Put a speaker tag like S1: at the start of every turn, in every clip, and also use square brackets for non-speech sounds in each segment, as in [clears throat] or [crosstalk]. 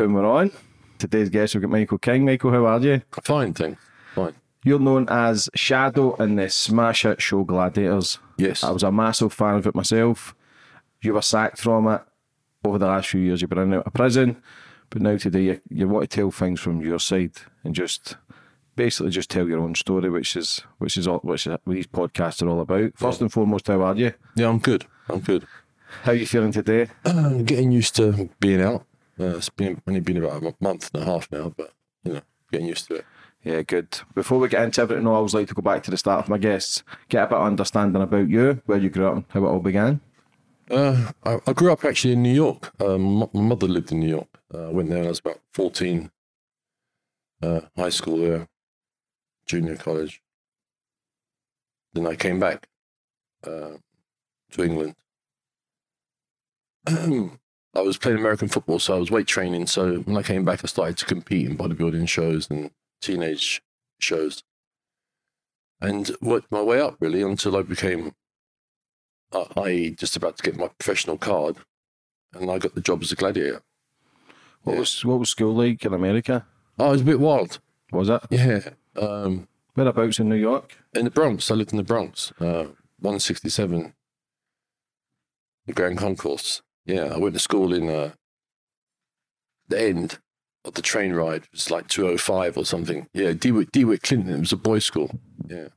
S1: Boom, we're on. Today's guest, we've got Michael King. Michael, how are you?
S2: Fine, thanks. Fine.
S1: You're known as Shadow in the smash hit show Gladiators.
S2: Yes.
S1: I was a massive fan of it myself. You were sacked from it over the last few years. You've been in and out of prison, but now today you, you want to tell things from your side and just basically just tell your own story, which is which is all which is, what these podcasts are all about. First and foremost, how are you?
S2: Yeah, I'm good. I'm good.
S1: How are you feeling today?
S2: I'm [clears throat] getting used to being out. Uh, it's been only been about a month and a half now, but you know, getting used to it.
S1: Yeah, good. Before we get into everything, I always like to go back to the start of my guests, get a bit of understanding about you, where you grew up, and how it all began.
S2: Uh, I, I grew up actually in New York. Um, my my mother lived in New York. Uh, I went there when I was about 14. Uh, high school there, junior college. Then I came back uh, to England. [clears throat] I was playing American football, so I was weight training. So when I came back, I started to compete in bodybuilding shows and teenage shows, and worked my way up really until I became I I just about to get my professional card, and I got the job as a gladiator.
S1: What
S2: Yeah.
S1: was what was school like in America?
S2: Oh, it was a bit wild.
S1: Was it?
S2: Yeah. Um,
S1: Whereabouts in New York?
S2: in the Bronx, I lived in the Bronx, uh, 167, the Grand Concourse. Yeah, I went to school in uh, the end of the train ride. It was like 205 or something. Yeah, Dewitt, Dewitt Clinton. It was a boys' school. Yeah.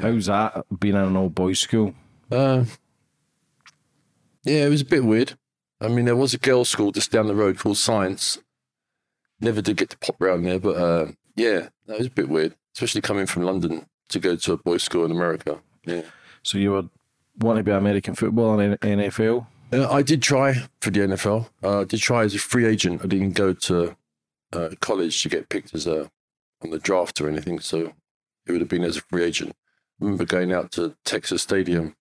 S1: How's that being in an all boys school?
S2: Uh, yeah, it was a bit weird. I mean, there was a girls' school just down the road called Science. Never did get to pop around there, but uh, yeah, that was a bit weird, especially coming from London to go to a boys' school in America. Yeah,
S1: So you were wanting to be American football and NFL?
S2: Uh, I did try for the NFL. Uh, I did try as a free agent. I didn't go to uh, college to get picked as a on the draft or anything, so it would have been as a free agent. I remember going out to Texas Stadium.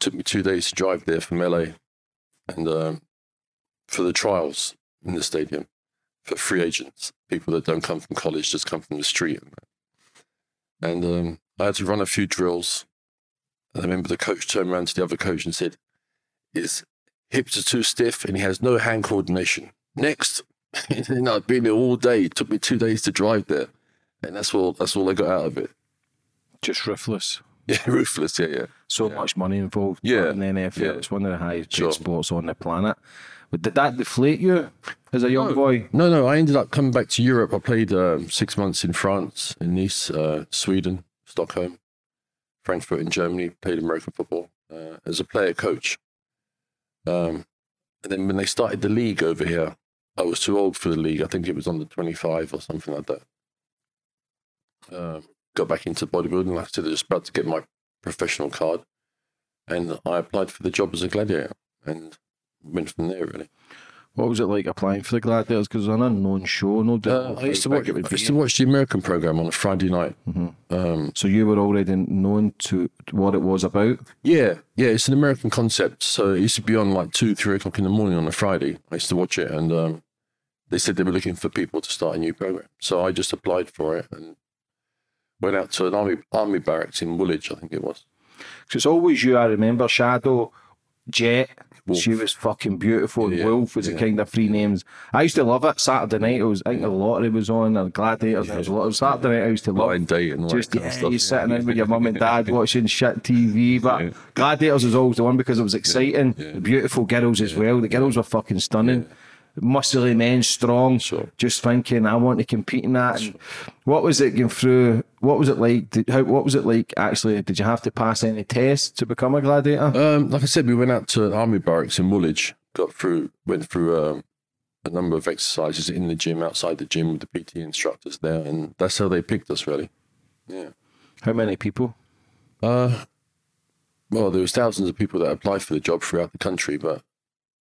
S2: Took me two days to drive there from LA, and um, for the trials in the stadium for free agents, people that don't come from college, just come from the street. And um, I had to run a few drills. And I remember the coach turned around to the other coach and said, "His hips are too stiff, and he has no hand coordination." Next, [laughs] and I've been there all day. It took me two days to drive there, and that's all. That's all I got out of it.
S1: Just ruthless. [laughs]
S2: Yeah, ruthless. Yeah, yeah.
S1: So much money involved
S2: Yeah.
S1: in the NFL.
S2: Yeah.
S1: It's one of the highest paid
S2: Sure.
S1: sports on the planet. But did that deflate you as a young
S2: No.
S1: boy?
S2: No, no. I ended up coming back to Europe. I played um, six months in France, in Nice, uh, Sweden, Stockholm, Frankfurt in Germany. Played American football uh, as a player coach. Um, and then when they started the league over here, I was too old for the league. I think it was under twenty five or something like that. Um, got back into bodybuilding. Like I said, I was about to get my professional card, and I applied for the job as a gladiator, and went from there really.
S1: What was it like applying for the Gladiators? Because it was an unknown show. No,
S2: Uh, I used to watch. I used to watch the American program on a Friday night.
S1: Mhm.
S2: Um,
S1: So you were already known to what it was about.
S2: yeah, yeah, it's an American concept. So it used to be on like two, three o'clock in the morning on a Friday. I used to watch it, and um, they said they were looking for people to start a new program. So I just applied for it and went out to an army army barracks in Woolwich, I think it was.
S1: Because it's always you. I remember Shadow, Jet.
S2: Wolf.
S1: She was fucking beautiful.
S2: Yeah,
S1: Wolf was the kind of three names. I used to love it. Saturday night, it was I think the lottery was on, or Gladiators. There was a lot of Saturday night. I used to love.
S2: And all
S1: Just yeah,
S2: of stuff.
S1: you sitting in with your mum and dad [laughs] watching shit TV. But
S2: Yeah.
S1: Gladiators was always the one because it was exciting.
S2: Yeah.
S1: The beautiful girls as well. The girls were fucking stunning. Muscly men, strong.
S2: Sure.
S1: Just thinking, I want to compete in that. And what was it going through? What was it like? Did, how, what was it like? Actually, did you have to pass any tests to become a gladiator?
S2: Um, like I said, we went out to an army barracks in Woolwich, got through, went through um, a number of exercises in the gym, outside the gym with the PT instructors there, and that's how they picked us really. Yeah.
S1: How many people?
S2: Uh, well, there was thousands of people that applied for the job throughout the country, but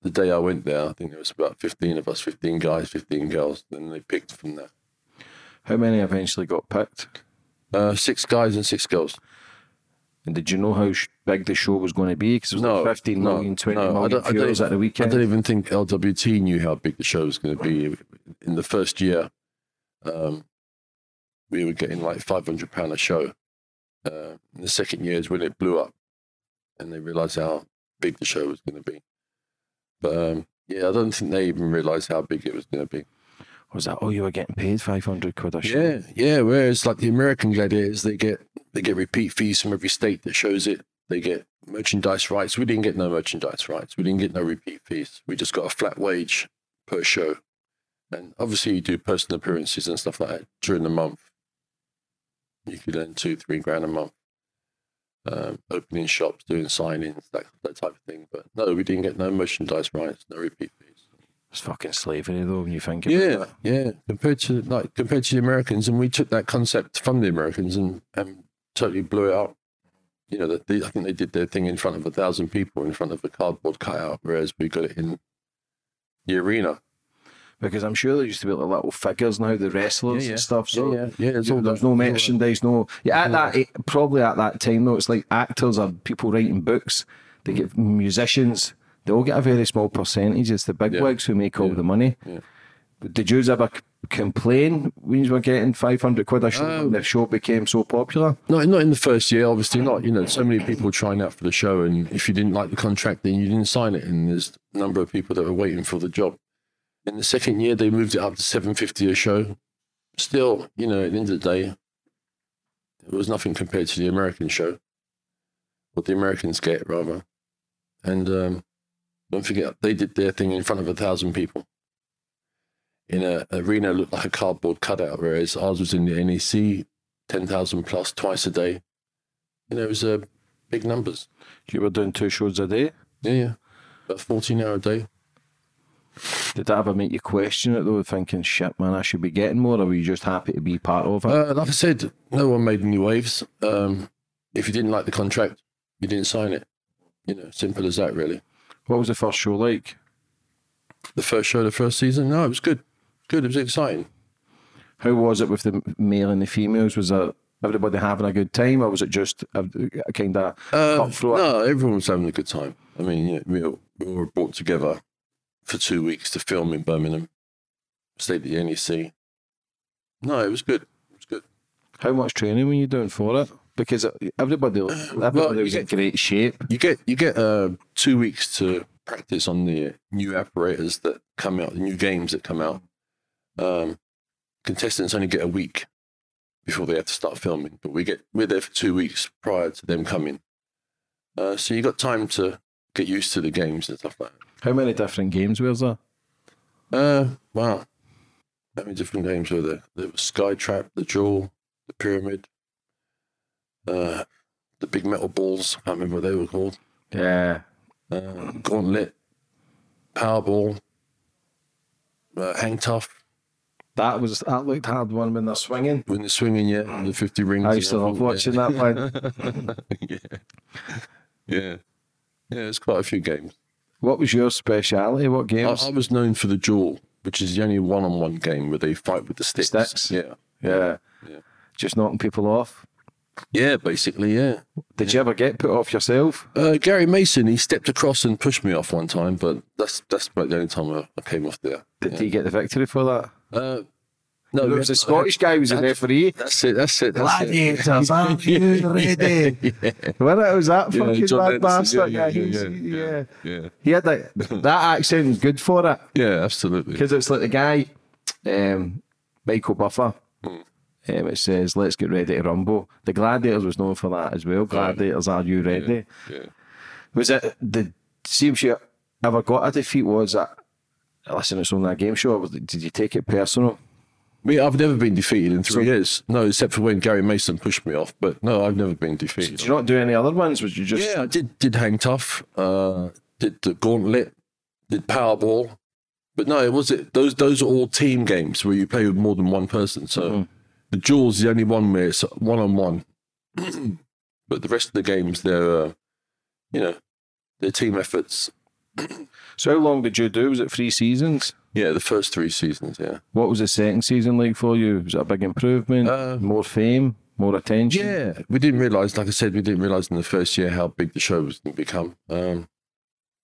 S2: the day I went there, I think there was about 15 of us, 15 guys, 15 girls, and they picked from there.
S1: How many eventually got picked?
S2: Uh, six guys and six girls.
S1: And did you know how sh- big the show was going to be? Because it was
S2: No,
S1: like 15
S2: no,
S1: million, 20
S2: no, I
S1: million
S2: don't- I
S1: viewers
S2: even-
S1: at the weekend.
S2: I don't even think LWT knew how big the show was going to be. In the first year, um, we were getting like five hundred pound a show. Uh, in the second year is when it blew up, and they realised how big the show was going to be. But um, yeah, I don't think they even realised how big it was going to be.
S1: was that, oh, you were getting paid 500 quid a show?
S2: Yeah, yeah. Whereas like the American gladiators, they get they get repeat fees from every state that shows it. They get merchandise rights. We didn't get no merchandise rights. We didn't get no repeat fees. We just got a flat wage per show. And obviously, you do personal appearances and stuff like that during the month. You could earn two, three grand a month. Um, opening shops, doing signings, that, that type of thing. But no, we didn't get no merchandise rights, no repeat fees.
S1: It's fucking slavery, though, when you think about
S2: Yeah,
S1: it.
S2: yeah. Yeah. Compared to like compared to the Americans, and we took that concept from the Americans and, and totally blew it up. You know, that they, I think they did their thing in front of a thousand people in front of a cardboard cutout, whereas we got it in the arena.
S1: Because I'm sure there used to be like little figures now, the wrestlers
S2: Yeah, yeah.
S1: and stuff. So
S2: Yeah, yeah. Yeah,
S1: there's no merchandise, no. Yeah, at that, eh, probably at that time, though, it's like actors or people writing books, they get musicians, they all get a very small percentage. It's the big wigs who make all the money. Did you ever c- complain when you were getting 500 quid a show
S2: Um,
S1: when the show became so popular?
S2: Not not in the first year, obviously not. You know, so many people trying out for the show, and if you didn't like the contract, then you didn't sign it. And there's a number of people that were waiting for the job. In the second year, they moved it up to seven fifty a show. Still, you know, at the end of the day, it was nothing compared to the American show, what the Americans get rather. And um, don't forget, they did their thing in front of a thousand people. In a arena looked like a cardboard cutout, whereas ours was in the NEC, ten thousand plus twice a day. You know, it was uh, big numbers.
S1: You were doing two shows a day.
S2: Yeah, yeah, about fourteen hour a day.
S1: Did that ever make you question it though, thinking, shit, man, I should be getting more, or were you just happy to be part of it?
S2: Uh, like I said, no one made any waves. Um, if you didn't like the contract, you didn't sign it. You know, simple as that, really.
S1: what was the first show like?
S2: The first show, the first season, no, it was good. Good, it was exciting.
S1: How was it with the male and the females? Was it everybody having a good time, or was it just a, a kind of
S2: Uh, no, everyone was having a good time. I mean, you know, we, all, we all were brought together for two weeks to film in Birmingham. Stayed at the NEC. No, it was good. It was good.
S1: How much training were you doing for it? Because everybody, everybody
S2: you
S1: was in
S2: get-
S1: great shape.
S2: You get you get uh, two weeks to practice on the new apparatus that come out, the new games that come out. Um, contestants only get a week before they have to start filming, but we get we're there for two weeks prior to them coming. Uh, so you got time to get used to the games and stuff like
S1: How many different games was there?
S2: that. Uh, wow, how many different games were there? There was Skytrak, the Duel, the Pyramid, uh, the big metal balls. I can't remember what they were called.
S1: Yeah,
S2: uh, Gauntlet, Powerball, uh, Hang Tough.
S1: that was that looked hard one when they're swinging.
S2: When they're swinging, yeah, the 50 rings.
S1: I used to love watching
S2: everything,
S1: that one.
S2: yeah. [laughs] yeah. Yeah. Yeah, it's quite a few games.
S1: What was your speciality? What
S2: I,
S1: games?
S2: I was known for the Duel, which is the only one on one game where they fight with the sticks.
S1: Sticks?
S2: Yeah.
S1: yeah.
S2: Yeah.
S1: just knocking people off.
S2: Yeah, basically, yeah.
S1: Did you ever get put off yourself?
S2: Uh, Gary Mason, he stepped across and pushed me off one time, but that's that's about the only time I, I came off there.
S1: Did he get the victory for that?
S2: Uh, no,
S1: There was a Scottish guy who was a
S2: had-
S1: referee.
S2: That's it. That's it. That's it.
S1: Gladiators, [laughs] are you ready? When it was that
S2: Yeah,
S1: fucking
S2: John
S1: bad
S2: Anderson,
S1: bastard
S2: yeah,
S1: guy.
S2: yeah, yeah,
S1: yeah.
S2: yeah.
S1: He had that, that accent was good for it. [laughs]
S2: Yeah, absolutely.
S1: Because it's like the guy, um, Michael Buffer.
S2: Hmm.
S1: Um, it says, let's get ready to rumble. The Gladiators was known for that as well. Gladiators, are you ready?
S2: Yeah.
S1: Was it the seems you ever got a defeat? Was that, listen, it's only a game show. Did you take it personal?
S2: Me, I've never been defeated in three years. No, except for when Gary Mason pushed me off. But no, I've never been defeated.
S1: Did you not do any other ones? Was you just
S2: yeah, I did. Did hang tough. Uh, did the gauntlet. Did Powerball. But no, it was it. Those those are all team games where you play with more than one person. So the duels is the only one where it's one on one. But the rest of the games, they're uh, you know, they're team efforts.
S1: So how long did you do? Was it three seasons?
S2: Yeah, the first three seasons. Yeah.
S1: What was the second season like for you? Was it a big improvement?
S2: Uh,
S1: more fame? More attention?
S2: Yeah, we didn't realize, like I said, we didn't realize in the first year how big the show was going to become. Um,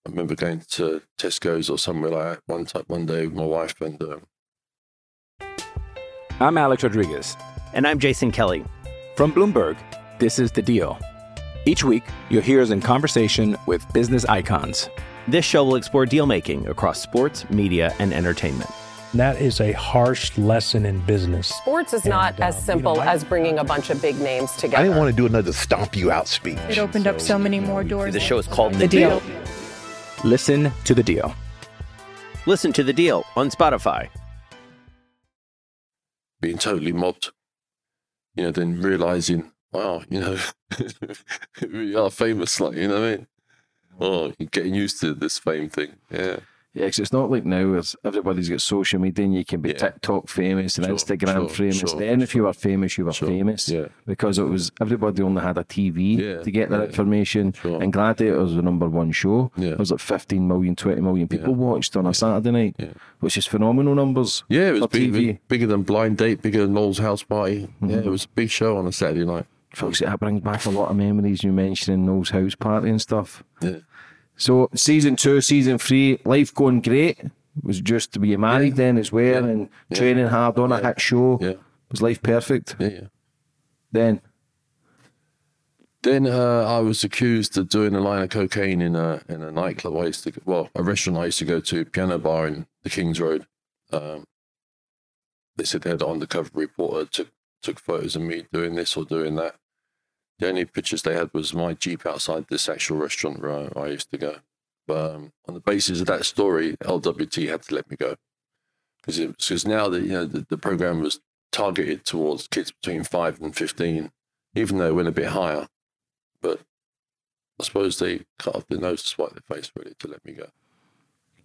S2: I remember going to Tesco's or somewhere like that one time, one day with my wife, and um,
S3: I'm Alex Rodriguez.
S4: And I'm Jason Kelly.
S3: From Bloomberg, this is The Deal. Each week, you'll hear us in conversation with business icons.
S4: This show will explore deal making across sports, media, and entertainment.
S5: That is a harsh lesson in business.
S6: Sports is not
S5: And,
S6: as simple
S5: you know, I-
S6: as bringing a bunch of big names together.
S7: I didn't want to do another stomp you out speech.
S8: It opened up so many more doors.
S4: The show is called
S8: The
S4: The
S8: Deal.
S4: Deal.
S3: Listen to The Deal.
S4: Listen to The Deal on Spotify.
S2: being totally mobbed. You know, then realizing, wow, you know, [laughs] we are famous, like you know what I mean. Oh, you're getting used to this fame thing. Yeah,
S1: Yeah, 'cause it's not like now where everybody's got social media and you can be
S2: Yeah.
S1: TikTok famous and
S2: Sure,
S1: Instagram
S2: sure,
S1: famous.
S2: sure,
S1: then if you were famous, you were famous.
S2: yeah.
S1: Because it was everybody only had a TV
S2: Yeah,
S1: to get their
S2: yeah,
S1: information.
S2: sure.
S1: And Gladiator was the number one show.
S2: Yeah.
S1: It was like 15 million, 20 million people watched on a Saturday night,
S2: Yeah.
S1: which is phenomenal numbers.
S2: yeah, it was
S1: for
S2: big,
S1: TV.
S2: bigger than Blind Date, bigger than Noel's House Party. Mm-hmm. Yeah, it was a big show on a Saturday night.
S1: Folks, that brings back a lot of memories you mentioning Noel's house party and stuff.
S2: Yeah,
S1: So season two, season three, life going great. Was just to be married then as well
S2: Yeah.
S1: and
S2: Yeah.
S1: training hard on a
S2: Yeah.
S1: hit show.
S2: yeah,
S1: Was life perfect?
S2: yeah, yeah.
S1: Then
S2: Then uh, I was accused of doing a line of cocaine in a in a nightclub I used to go, well a restaurant I used to go to, piano bar in the Kings Road. Um, they said they had an undercover reporter took took photos of me doing this or doing that. The only pictures they had was my jeep outside this actual restaurant where I, I used to go. But um, on the basis of that story, LWT had to let me go because because now that you know the, the program was targeted towards kids between five and fifteen, even though it went a bit higher but I suppose they cut off their nose to spite their face really to let me go.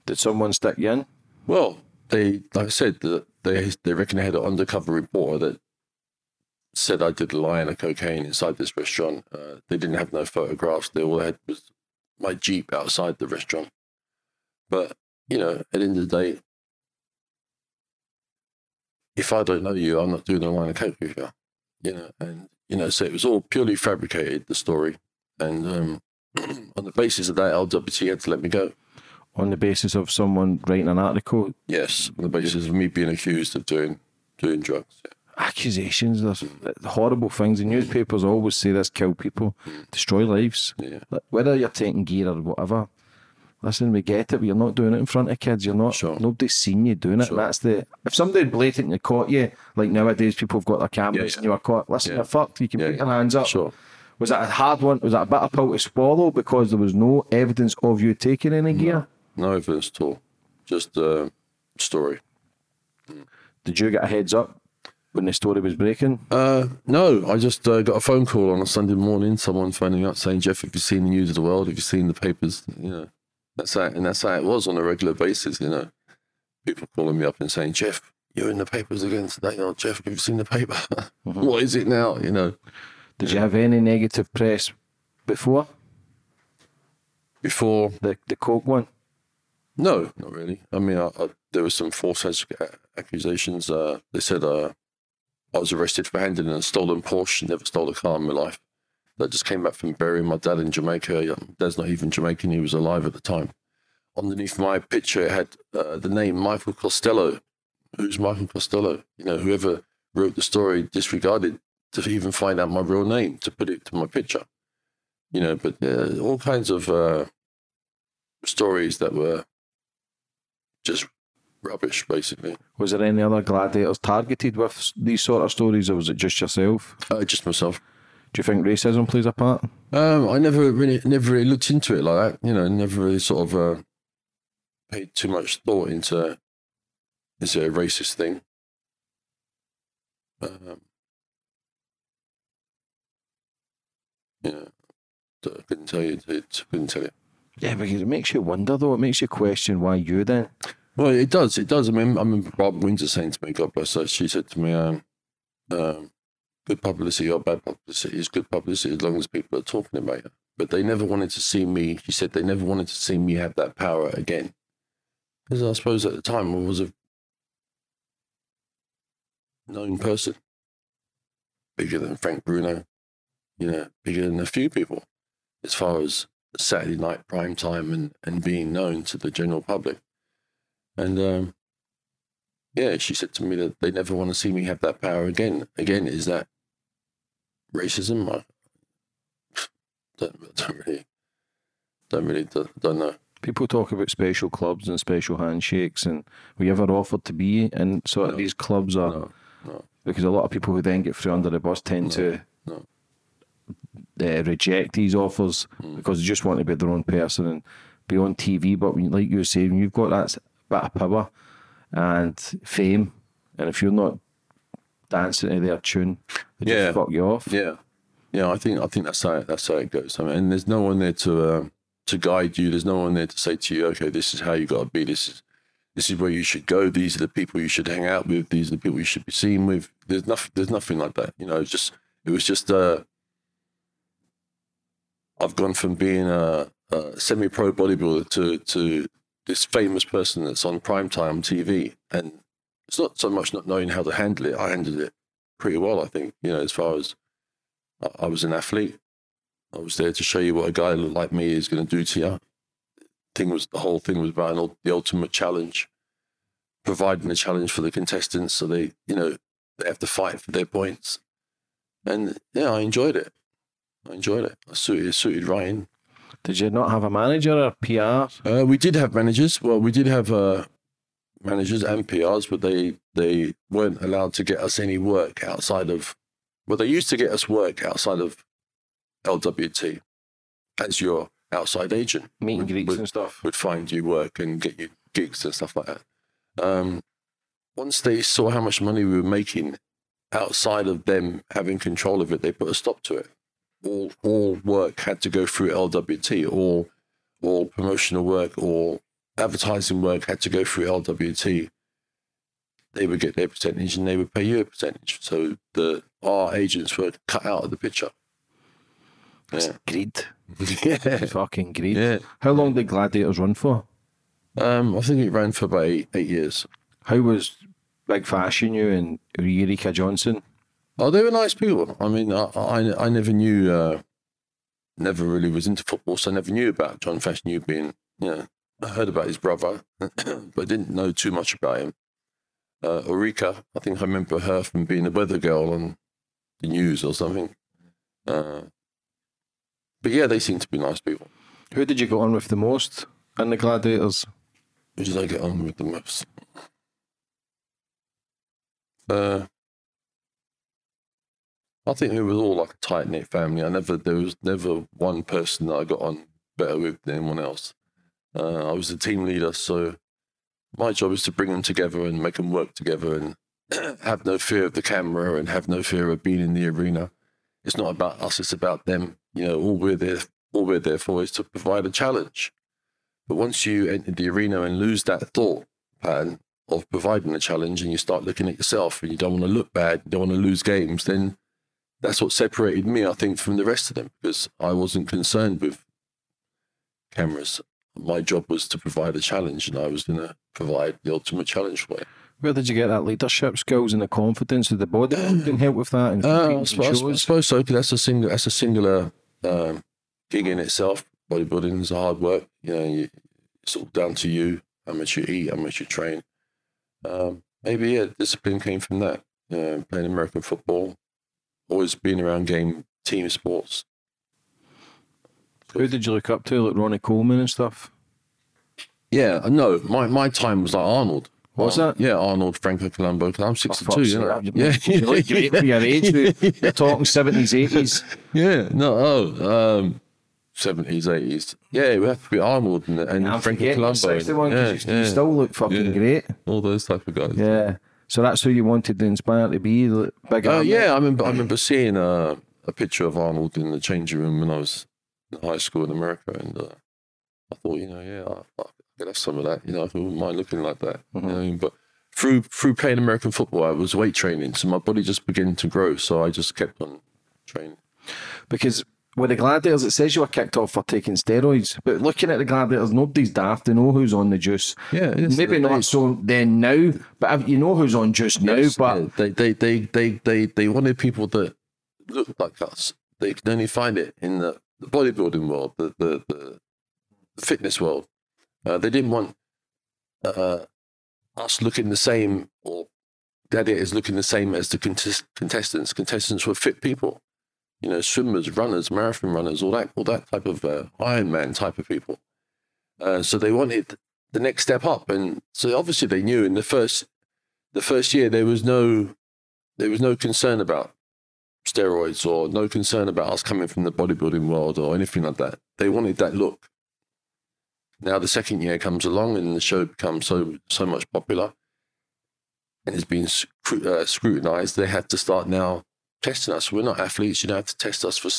S1: did someone stick you in?
S2: Well, they like I said that they they reckon they had an undercover reporter that said I did a line of cocaine inside this restaurant. Uh, they didn't have no photographs. They all had was my jeep outside the restaurant. But you know, at the end of the day, if I don't know you, I'm not doing a line of coke with you. You know, and you know, so it was all purely fabricated the story, and um, [clears throat] on the basis of that, LWT had to let me go.
S1: On the basis of someone writing an article,
S2: Yes, on the basis of me being accused of doing doing drugs. Yeah.
S1: Accusations, there's horrible things. The newspapers always say this kill people, destroy lives.
S2: Yeah.
S1: Whether you're taking gear or whatever, listen, we get it, but you're not doing it in front of kids. You're not,
S2: Sure.
S1: nobody's seen you doing it.
S2: Sure.
S1: That's the, if somebody blatantly caught you, like nowadays people have got their cameras
S2: Yeah,
S1: and you are caught, listen,
S2: Yeah.
S1: fucked, you can
S2: Yeah,
S1: put your hands up.
S2: Sure.
S1: Was that a hard one? Was that a bitter pill to swallow because there was no evidence of you taking any gear?
S2: No evidence at all. Just uh, story.
S1: Did you get a heads up when the story was breaking?
S2: Uh, no, I just uh, got a phone call on a Sunday morning. Someone phoning up saying, "Jeff, have you seen the news of the world? Have you seen the papers?" You know, that's how, and that's how it was on a regular basis. You know, people calling me up and saying, "Jeff, you're in the papers again today." Oh, Jeff, have you seen the paper? [laughs] What is it now? You know,
S1: Did you have any negative press before
S2: before
S1: the, the Coke one?
S2: No, not really. I mean, I, I, there were some false accusations. Uh, they said uh, I was arrested for handling a stolen Porsche. Never stole a car in my life. I just came back from burying my dad in Jamaica. Dad's not even Jamaican. He was alive at the time. Underneath my picture, it had uh, the name Michael Costello. Who's Michael Costello? You know, whoever wrote the story disregarded to even find out my real name to put it to my picture. You know, but uh, all kinds of uh, stories that were just rubbish, basically.
S1: Was there any other gladiators targeted with these sort of stories, or was it just yourself?
S2: Uh, just myself.
S1: Do you think racism plays a part?
S2: Um, I never really, never really looked into it like that. You know, never really sort of uh, paid too much thought into is it a racist thing. Um, yeah, I couldn't tell you. It couldn't tell you.
S1: Yeah, because it makes you wonder, though. It makes you question why you then.
S2: Well, it does. It does. I mean, I remember Barbara Windsor saying to me, God bless her, she said to me, um, um, good publicity or bad publicity is good publicity as long as people are talking about you. But they never wanted to see me, she said they never wanted to see me have that power again. Because I suppose at the time I was a known person, bigger than Frank Bruno, you know, bigger than a few people as far as Saturday night prime time and, and being known to the general public. And um, yeah, she said to me that they never want to see me have that power again. Again, is that racism? I [sighs] don't, don't really, don't really, don't, don't know.
S1: People talk about special clubs and special handshakes, and were you ever offered to be in sort of
S2: No.
S1: these clubs? Or
S2: No, no,
S1: because a lot of people who then get through under the bus tend to uh, reject these offers
S2: Hmm.
S1: because they just want to be their own person and be on TV. But when, like you were saying, you've got that bit of power and fame, and if you're not dancing to their tune, they
S2: Yeah.
S1: just fuck you off.
S2: Yeah, yeah. I think I think that's how that's how it goes. I mean, and there's no one there to um, to guide you. There's no one there to say to you, okay, this is how you got to be. This is this is where you should go. These are the people you should hang out with. These are the people you should be seen with. There's nothing. There's nothing like that. You know, it's just it was just. Uh, I've gone from being a, a semi-pro bodybuilder to to this famous person that's on primetime TV, and it's not so much not knowing how to handle it. I handled it pretty well, I think. You know, as far as I- was an athlete, I was there to show you what a guy like me is going to do to you. Thing was the whole thing was about an, the ultimate challenge, providing a challenge for the contestants, so they, you know, they have to fight for their points. And yeah, I enjoyed it. I enjoyed it. I suited, it suited Ryan.
S1: Did you not have a manager or PR?
S2: Uh, we did have managers. Well, we did have uh, managers and PRs, but they they weren't allowed to get us any work outside of. Well, they used to get us work outside of LWT as your outside agent.
S1: Meet and greets
S2: would-
S1: and stuff.
S2: Would find you work and get you gigs and stuff like that. Um, once they saw how much money we were making outside of them having control of it, they put a stop to it. All all work had to go through LWT. All all promotional work, all advertising work had to go through LWT. They would get their percentage and they would pay you a percentage. So the our agents were cut out of the picture. Yeah.
S1: Greed. [laughs]
S2: yeah.
S1: Fucking greed.
S2: Yeah.
S1: How long did Gladiators run for?
S2: Um, I think it ran for about eight, eight years.
S1: How was Big Fashanu and Ulrika Jonsson?
S2: Oh, they were nice people. I mean, I I, I never knew, uh, never really was into football, so I never knew about John Fashanu being, you know, I heard about his brother, [clears throat] but didn't know too much about him. Uh, Ulrika, I think I remember her from being a weather girl on the news or something. Uh, but yeah, they seem to be nice people.
S1: Who did you get on with the most in the Gladiators?
S2: Who did I get on with the most? Uh, I think it was all like a tight knit family. I never there was never one person that I got on better with than anyone else. Uh, I was the team leader, so my job is to bring them together and make them work together and [clears throat] have no fear of the camera and have no fear of being in the arena. It's not about us; it's about them. You know, all we're there, all we're there for is to provide a challenge. But once you enter the arena and lose that thought pattern of providing a challenge and you start looking at yourself and you don't want to look bad, you don't want to lose games, then that's what separated me, I think, from the rest of them because I wasn't concerned with cameras. My job was to provide a challenge and I was going to provide the ultimate challenge for it.
S1: Where did you get that leadership skills and the confidence? of the body didn't help with that? And
S2: Uh, I, suppose, I suppose- I
S1: shows?
S2: suppose so. that's a single. That's a singular um, gig in itself. Bodybuilding is hard work. You know, you, it's all down to you. How much you eat, how much you train. Um, maybe yeah, discipline came from that. Uh, playing American football, always being around game team sports.
S1: Who did you look up to, like Ronnie Coleman and stuff?
S2: Yeah, uh, no, my, my time was like Arnold.
S1: Was that?
S2: Yeah, Arnold Franco Columbu. I'm 62,
S1: fuck's
S2: you know. Yeah,
S1: you look great for your age. we- [laughs] You're talking seventies, eighties.
S2: Yeah, no, oh, um, 70s, 80s. Yeah, we have to be Arnold and, and Frankie
S1: Columbu.
S2: yeah, yeah,
S1: you still look fucking
S2: Yeah.
S1: great.
S2: all those type of guys.
S1: Yeah. So that's who you wanted the inspire to be, like, big.
S2: Uh, yeah, I remember. I remember seeing uh, a picture of Arnold in the changing room when I was in high school in America, and uh, I thought, you know, yeah, I, I could have some of that. You know, I wouldn't mind looking like that.
S1: Mm-hmm.
S2: You know what I mean? But through through playing American football, I was weight training, so my body just began to grow. So I just kept on training.
S1: Because with the Gladiators, it says you were kicked off for taking steroids. But looking at the Gladiators, nobody's daft. They know who's on the juice.
S2: Yeah.
S1: Maybe
S2: They-
S1: not so then now, but if- you know who's on juice now. But
S2: they, they, they, they, they, they wanted people that looked like us. They could only find it in the, the bodybuilding world, the the, the, the fitness world. Uh, they didn't want uh, us looking the same or gladiators looking the same as the contest- contestants. Contestants were fit people, you know, swimmers, runners, marathon runners, all that, all that type of uh, Ironman type of people. Uh, so they wanted the next step up, and so obviously they knew in the first the first year there was no there was no concern about steroids or no concern about us coming from the bodybuilding world or anything like that. They wanted that look. Now the second year comes along and the show becomes so so much popular and it's been scru- uh, scrutinized. They had to start now testing us. We're not athletes. You don't have to test us for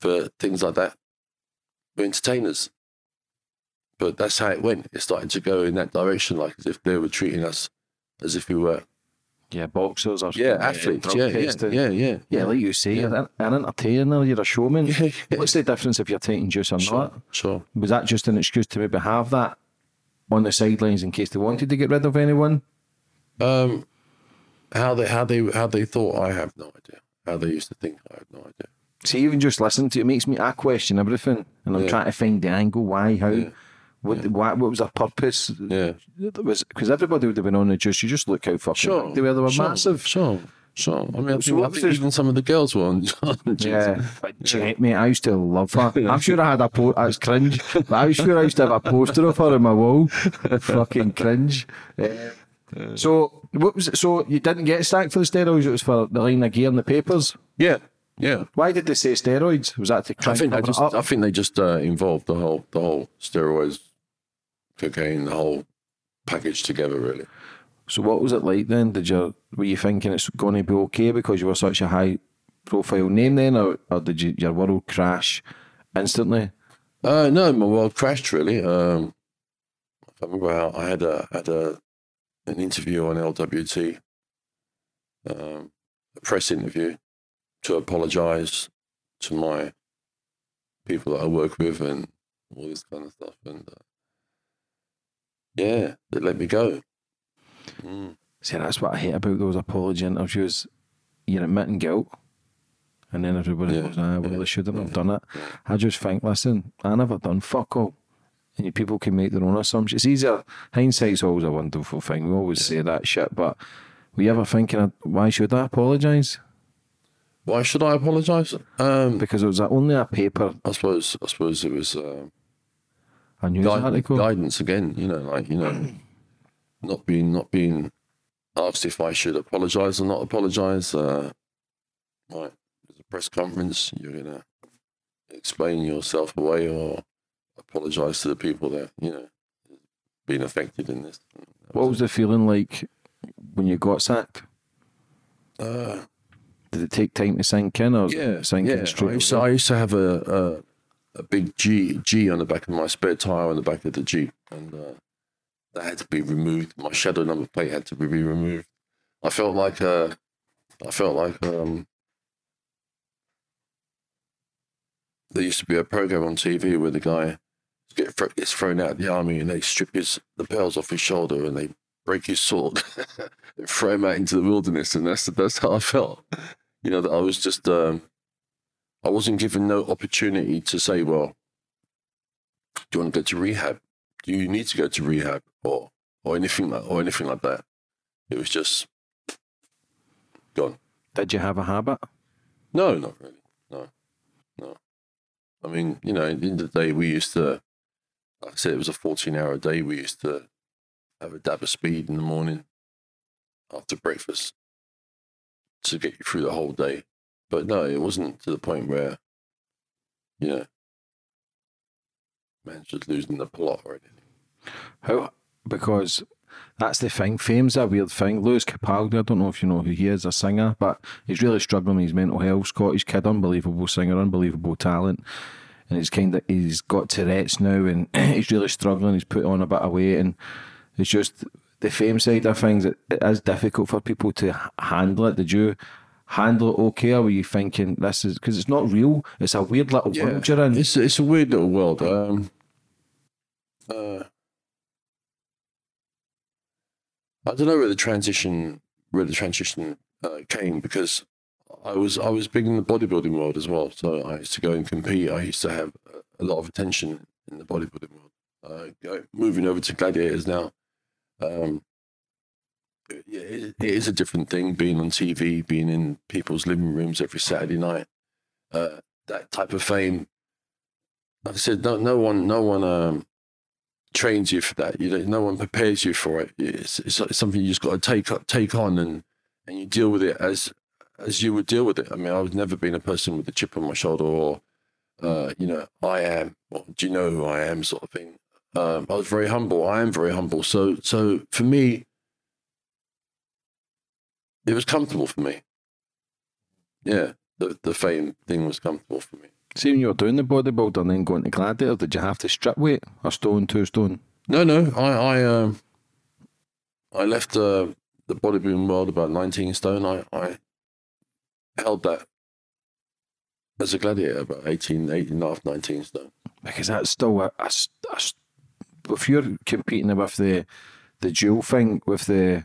S2: for things like that. We're entertainers. But that's how it went. It started to go in that direction, like as if they were treating us as if we were
S1: yeah, boxers or
S2: yeah athletes. Yeah, yeah, yeah, yeah,
S1: Yeah, like you say, you're an entertainer, you're a showman. [laughs] What's the difference if you're taking juice or not?
S2: sure.
S1: Was that just an excuse to maybe have that on the sidelines in case they wanted to get rid of anyone?
S2: Um, how they how they how they thought, I have no idea. How they used to think, I have no idea.
S1: See, even just listening to it makes me I question everything, and I'm
S2: Yeah.
S1: trying to find the angle, why, how,
S2: Yeah.
S1: what, why, what was their purpose?
S2: Yeah,
S1: It was because everybody would have been on the juice. You just look how fucking
S2: sure.
S1: they were. They were
S2: sure,
S1: massive.
S2: Sure, sure. I mean, I
S1: So
S2: think,
S1: what
S2: I
S1: was
S2: think even some of the girls were on. [laughs]
S1: Yeah, but Jet, mate, I used to love her. [laughs] I'm sure I had a po That's cringe. But I was sure I used to have a poster of her on my wall. Fucking cringe. [laughs] So what was it? So you didn't get sacked for the steroids? It was for the line of gear in the papers.
S2: yeah, yeah.
S1: Why did they say steroids? Was that to try
S2: I think they just
S1: up?
S2: I think they just uh, involved the whole the whole steroids, cocaine, the whole package together. Really.
S1: So what was it like then? Did you were you thinking it's going to be okay because you were such a high profile name then, or, or did you, your world crash instantly?
S2: Uh, no, my world crashed really. Um, I remember how I had a had a an interview on LWT, um, a press interview, to apologise to my people that I work with and all this kind of stuff, and uh, yeah, they let me go. Mm.
S1: See, that's what I hate about those apology interviews. You're admitting guilt, and then everybody
S2: Yeah,
S1: goes, "Ah, well,
S2: yeah,
S1: they shouldn't have done it." I just think, listen, I never done fuck all, and people can make their own assumptions. It's easier. Hindsight's always a wonderful thing. We always say that shit, but were you ever thinking, why should I apologise?
S2: Why should I apologise? Um,
S1: Because it was only a paper,
S2: I suppose I suppose it was. Uh,
S1: a news
S2: guidance,
S1: article.
S2: guidance again. You know, like you know, not being not being asked if I should apologise or not apologise. Uh, right, there's a press conference. You're gonna explain yourself away or apologise to the people that you know been affected in this.
S1: What was the feeling like when you got sacked?
S2: Uh,
S1: Did it take time to sink in, or
S2: yeah,
S1: sink
S2: yeah.
S1: in straight
S2: I used, to. I used to have a, a a big G G on the back of my spare tire on the back of the Jeep, and uh, that had to be removed. My shadow number plate had to be removed. I felt like uh, I felt like um, there used to be a program on TV where the guy get gets thrown out of the army and they strip his the bells off his shoulder and they break his sword [laughs] and throw him out into the wilderness, and that's that's how I felt. You know that I was just um, I wasn't given no opportunity to say, well, do you want to go to rehab? Do you need to go to rehab or or anything like or anything like that? It was just gone.
S1: Did you have a habit?
S2: No, not really. No, no. I mean, you know, at the end of the day, we used to, I said, it was a 14 hour day. We used to have a dab of speed in the morning after breakfast to get you through the whole day. But no, it wasn't to the point where, you know, man's just losing the plot or anything.
S1: How? Because that's the thing. Fame's a weird thing. Lewis Capaldi, I don't know if you know who he is, a singer, but he's really struggling with his mental health. Scottish kid, unbelievable singer, unbelievable talent. And he's kind of he's got Tourette's now, and [clears throat] he's really struggling. He's put on a bit of weight, and it's just the fame side of things. It, it is difficult for people to handle it. Did you? Handle it okay, or were you thinking this is because it's not real? It's a weird little world you're in.
S2: It's it's a weird little world. Um, uh, I don't know where the transition where the transition uh, came because I was I was big in the bodybuilding world as well. So I used to go and compete. I used to have a lot of attention in the bodybuilding world. Uh, moving over to gladiators now. Um, it, it is a different thing being on TV, being in people's living rooms every Saturday night. Uh, that type of fame like I said, no, no one, no one um, trains you for that. You no one prepares you for it. It's, it's, it's something you just got to take take on and and you deal with it as as you would deal with it. I mean, I've never been a person with a chip on my shoulder or uh, you know, I am. Or, Do you know who I am? Sort of thing. Um, I was very humble. I am very humble. So so for me, it was comfortable for me. Yeah, the the fame thing was comfortable for me.
S1: See, when you were doing the bodybuilder and then going to gladiator, did you have to strip weight? A stone, two stone?
S2: No, no. I I um I left uh, the bodybuilding world about nineteen stone. I I held that as a gladiator about 18, 18 and a half, 19 stone.
S1: Because that's still a, a a if you're competing with the the dual thing with the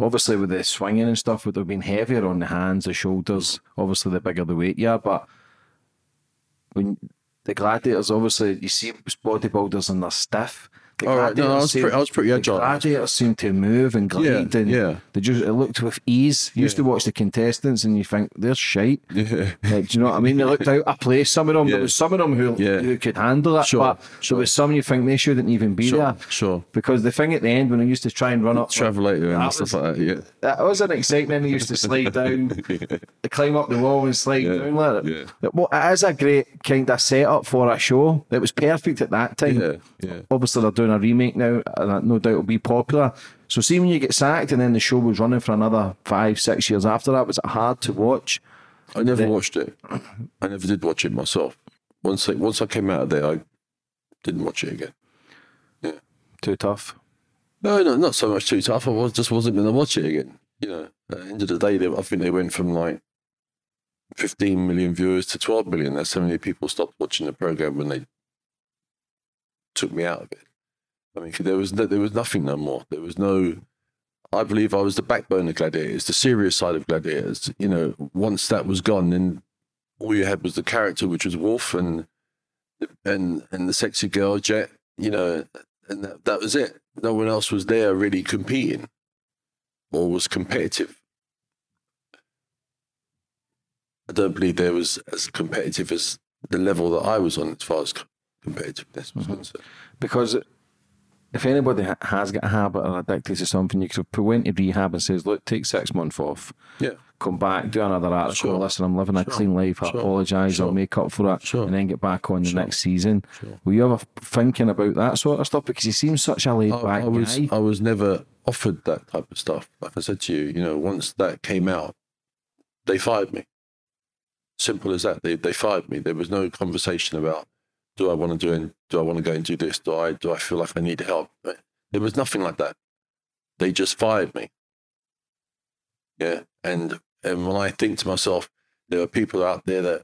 S1: obviously with the swinging and stuff would have been heavier on the hands, the shoulders. Obviously, the bigger the weight are, but when the gladiators, obviously, you see bodybuilders and they're stiff. The
S2: All right, no, I was
S1: seem-
S2: pretty- I was pretty
S1: the
S2: agile.
S1: gladiators seem to move and glide, and
S2: yeah.
S1: they just it looked with ease. You used to watch the contestants, and you think they're shite. [laughs]
S2: Yeah.
S1: Like, do you know what I mean? They looked out of place. Some of them, there was some of them who,
S2: Yeah.
S1: who could handle that,
S2: Sure,
S1: but
S2: sure.
S1: there was some you think they shouldn't even be
S2: Sure,
S1: there.
S2: sure.
S1: Because the thing at the end when I used to try and run up,
S2: Travelator and
S1: That
S2: stuff
S1: was-
S2: like that. Yeah.
S1: that was an excitement. They used to slide down, [laughs] climb up the wall and slide
S2: Yeah,
S1: down like that.
S2: yeah.
S1: It- Well, it is a great kind of setup for a show. It was perfect at that time.
S2: Yeah, yeah.
S1: Obviously, they're doing a remake now, and no doubt it'll be popular. So, see when you get sacked, and then the show was running for another five, six years after that, was it hard to watch?
S2: I never watched it. I never did watch it myself. Once I, once I came out of there, I didn't watch it again. Yeah.
S1: Too tough.
S2: No, no, not so much too tough. I was, just wasn't going to watch it again. You know, at the end of the day, they, I think they went from like 15 million viewers to 12 million. That's how many people stopped watching the program when they took me out of it. I mean, there was no, there was nothing no more. There was no. I believe I was the backbone of Gladiators, the serious side of Gladiators. You know, once that was gone, then all you had was the character, which was Wolf, and and and the sexy girl Jet. You know, and that, that was it. No one else was there really competing or was competitive. I don't believe there was as competitive as the level that I was on as far as co- competitiveness was mm-hmm. concerned.
S1: Because if anybody ha- has got a habit or addicted to something, you could put into rehab and says, "Look, take six months off,
S2: Yeah.
S1: come back, do another article.
S2: Sure.
S1: Listen, I'm living a
S2: Sure.
S1: clean life. I
S2: Sure.
S1: apologise. I'll make up for it,
S2: Sure.
S1: and then get back on the next season."
S2: Sure.
S1: Were you ever thinking about that sort of stuff? Because he seems such a laid
S2: I,
S1: back
S2: I was
S1: guy.
S2: I was never offered that type of stuff. Like I said to you, you know, once that came out, they fired me. Simple as that. They they fired me. There was no conversation about do I want to do and do I want to go and do this? Do I do I feel like I need help? There was nothing like that. They just fired me. Yeah, and and when I think to myself, there are people out there that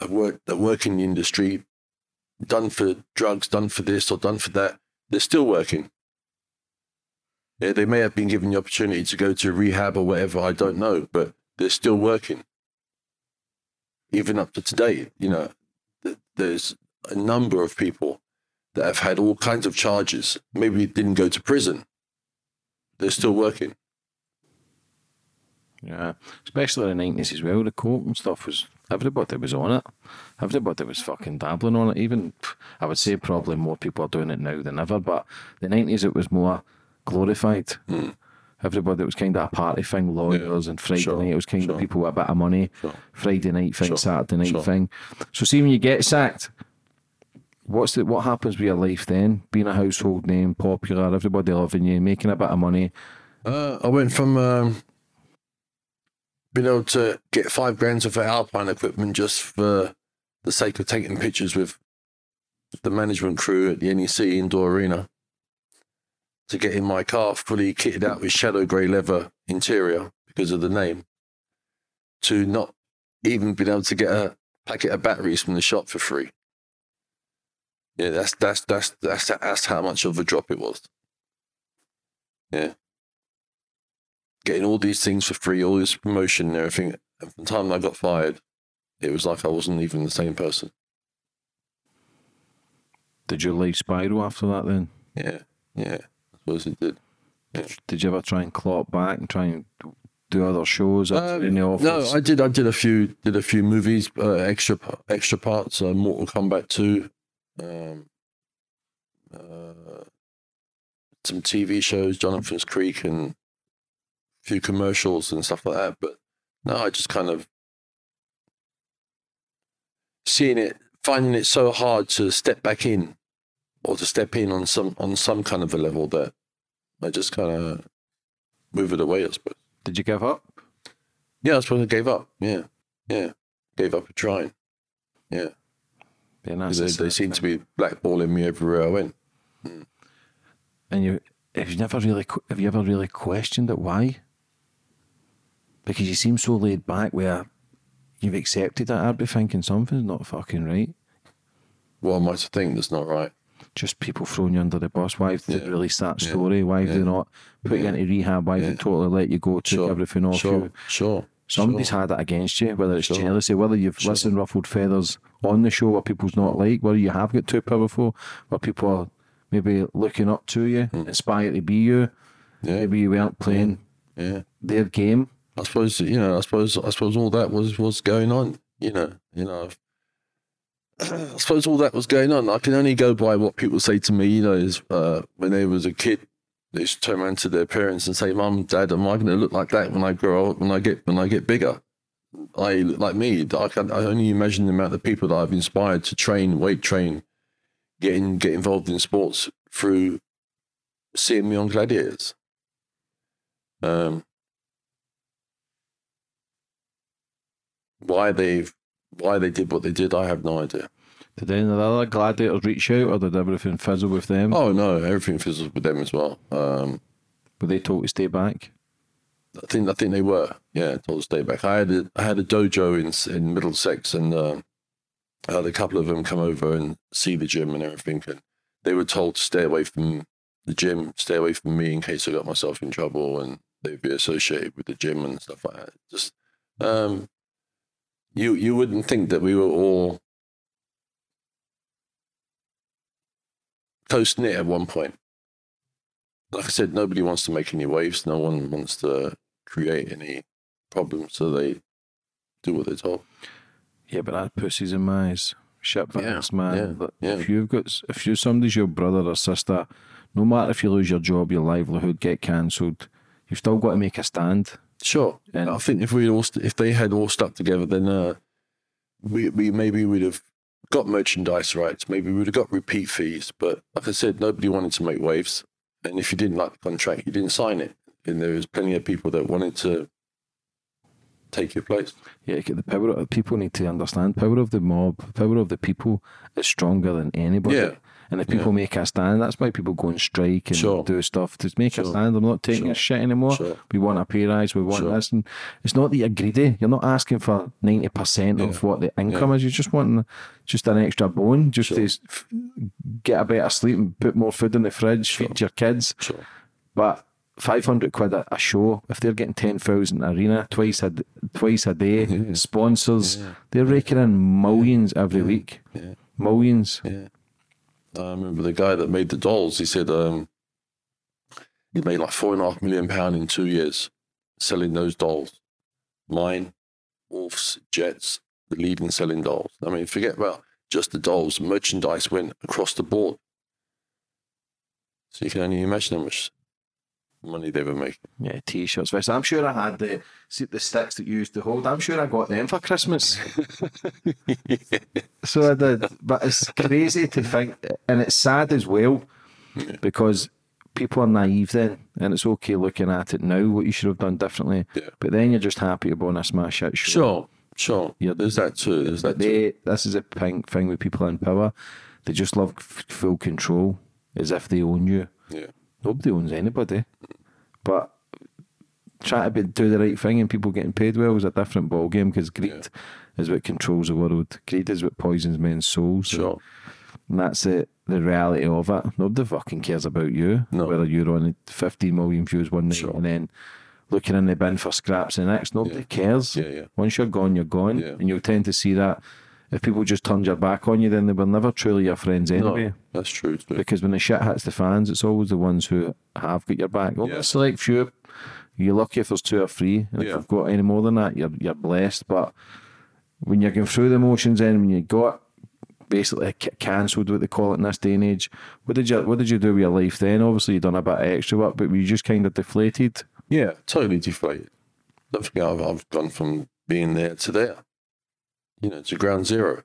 S2: have worked that work in the industry, done for drugs, done for this or done for that. They're still working. Yeah, they may have been given the opportunity to go to rehab or whatever, I don't know, but they're still working. Even up to today, you know, there's a number of people that have had all kinds of charges, maybe didn't go to prison. They're still working.
S1: Yeah, especially in the nineties as well. The coke and stuff was everybody was on it. Everybody was fucking dabbling on it. Even I would say probably more people are doing it now than ever. But the nineties it was more glorified. Hmm. Everybody it was kind of a party thing. Lawyers and Friday
S2: Sure,
S1: night it was kind
S2: sure.
S1: of people with a bit of money.
S2: Sure.
S1: Friday night thing, Saturday night thing. So see when you get sacked. What's the, what happens with your life then? Being a household name, popular, everybody loving you, making a bit of money.
S2: Uh, I went from um, being able to get five grand of Alpine equipment just for the sake of taking pictures with the management crew at the NEC indoor arena to get in my car fully kitted out with shadow grey leather interior because of the name to not even being able to get a packet of batteries from the shop for free. Yeah, that's that's that's that's that's how much of a drop it was. Yeah. Getting all these things for free, all this promotion and everything. And from the time I got fired, it was like I wasn't even the same person.
S1: Did your life spiral after that then?
S2: Yeah, yeah. I suppose it did.
S1: Did you ever try and claw back and try and do other shows
S2: Um,
S1: in the office?
S2: no, I did. I did a few. Did a few movies, uh, extra extra parts. Uh, Mortal Kombat Two, um, uh, some TV shows, Jonathan's Creek, and a few commercials and stuff like that. But no, I just kind of seeing it, finding it so hard to step back in, or to step in on some on some kind of a level that I just kind of move it away. I suppose.
S1: Did you give up?
S2: Yeah, I suppose I gave up. Yeah, yeah, gave up trying. Yeah,
S1: Yeah,
S2: they,
S1: the
S2: they seem to be blackballing me everywhere I went.
S1: And you, have you never really, have you ever really questioned it? Why? Because you seem so laid back, where you've accepted that. I'd be thinking something's not fucking right.
S2: What am I to think that's not right?
S1: Just people throwing you under the bus. Why have they
S2: Yeah.
S1: released that
S2: Yeah.
S1: story? Why have they not put you into rehab? Why have
S2: Yeah.
S1: they totally let you go, took
S2: Sure,
S1: everything off
S2: sure,
S1: you?
S2: sure.
S1: Somebody's
S2: sure.
S1: had it against you, whether it's
S2: Sure.
S1: jealousy, whether you've
S2: Sure.
S1: listened ruffled feathers on the show, where people's not like, whether you have got too powerful, where people are maybe looking up to you, inspired to be you.
S2: Yeah,
S1: Maybe you weren't playing
S2: yeah.
S1: their game.
S2: I suppose you know. I suppose I suppose all that was was going on. You know. You know. [clears throat] I suppose all that was going on. I can only go by what people say to me. You know, is uh, when they was a kid, they used to turn around to their parents and say, "Mum, Dad, am I going to look like that when I grow up? When I get when I get bigger?" I like me. I can I only imagine the amount of people that I've inspired to train, weight train, get in, get involved in sports through seeing me on Gladiators. Um, why they why they did what they did, I have no idea.
S1: Did any of the other gladiators reach out, or did everything fizzle with them?
S2: Oh no, everything fizzled with them as well. Um,
S1: Were they told to stay back?
S2: I think I think they were. Yeah, told to stay back. I had a I had a dojo in in Middlesex, and uh, I had a couple of them come over and see the gym and everything, and they were told to stay away from the gym, stay away from me in case I got myself in trouble, and they'd be associated with the gym and stuff like that. Just um, you you wouldn't think that we were all close knit at one point. Like I said, nobody wants to make any waves. No one wants to create any problems, so they do what they're told.
S1: Yeah, but that pussy's in my eyes. Shit facts, man.
S2: yeah, yeah.
S1: If you've got, if you somebody's your brother or sister, no matter if you lose your job, your livelihood, get cancelled, you've still got to make a stand.
S2: Sure,
S1: And-
S2: I think if we all st- if they had all stuck together, then uh, we we maybe we'd have got merchandise rights. Maybe we'd have got repeat fees. But like I said, nobody wanted to make waves, and if you didn't like the contract, you didn't sign it. And there was plenty of people that wanted to take your place.
S1: Yeah, the power of people need to understand. Power of the mob, power of the people is stronger than anybody.
S2: Yeah.
S1: And if people make a stand, that's why people go and strike and
S2: Sure.
S1: do stuff to make a stand. I'm not taking
S2: Sure.
S1: a shit anymore.
S2: Sure.
S1: We want a pay rise. We want
S2: Sure.
S1: this. And it's not that you're greedy. You're not asking for ninety percent of
S2: Yeah.
S1: what the income is. You're just wanting just an extra bone, just to get a better sleep and put more food in the fridge, feed your kids.
S2: Sure.
S1: But five hundred quid a, a show, if they're getting ten thousand arena twice a twice a day, sponsors, they're raking in millions every week.
S2: Yeah.
S1: Millions.
S2: I remember the guy that made the dolls. He said um, he made like four and a half million pound in two years selling those dolls. Mine, Wolf's, Jets, the leading selling dolls. I mean, forget about just the dolls. Merchandise went across the board. So you can only imagine how much money they were making.
S1: Yeah, t-shirts. vests. I'm sure I had the see the sticks that you used to hold. I'm sure I got them for Christmas. [laughs] so I did, but it's crazy to think, and it's sad as well because people are naive then, and it's okay looking at it now what you should have done differently.
S2: Yeah.
S1: But then you're just happy you're on a smash show.
S2: Sure, Sure.
S1: Yeah.
S2: There's that too. There's that too.
S1: This is a thing, thing with people in power. They just love f- full control, as if they own you.
S2: Yeah.
S1: Nobody owns anybody. But trying to be, do the right thing and people getting paid well is a different ballgame because greed is what controls the world. Greed is what poisons men's souls.
S2: Sure.
S1: And that's the, the reality of it. Nobody fucking cares about you.
S2: No.
S1: Whether you're on 15 million views one night
S2: Sure.
S1: and then looking in the bin for scraps the next. Nobody
S2: Yeah.
S1: cares.
S2: Yeah, yeah.
S1: Once you're gone, you're gone.
S2: Yeah.
S1: And you'll tend to see that if people just turned your back on you, then they were never truly your friends anyway.
S2: No, that's true.
S1: Because when the shit hits the fans, it's always the ones who have got your back. Only
S2: Yeah.
S1: select few. You're lucky if there's two or three. And if you've got any more than that, you're you're blessed. But when you're going through the motions, then when you got basically cancelled, what they call it in this day and age, what did you what did you do with your life then? Obviously, you done a bit of extra work, but were you just kind of deflated?
S2: Yeah, totally deflated. Don't forget, I've, I've gone from being there to there, you know, to ground zero.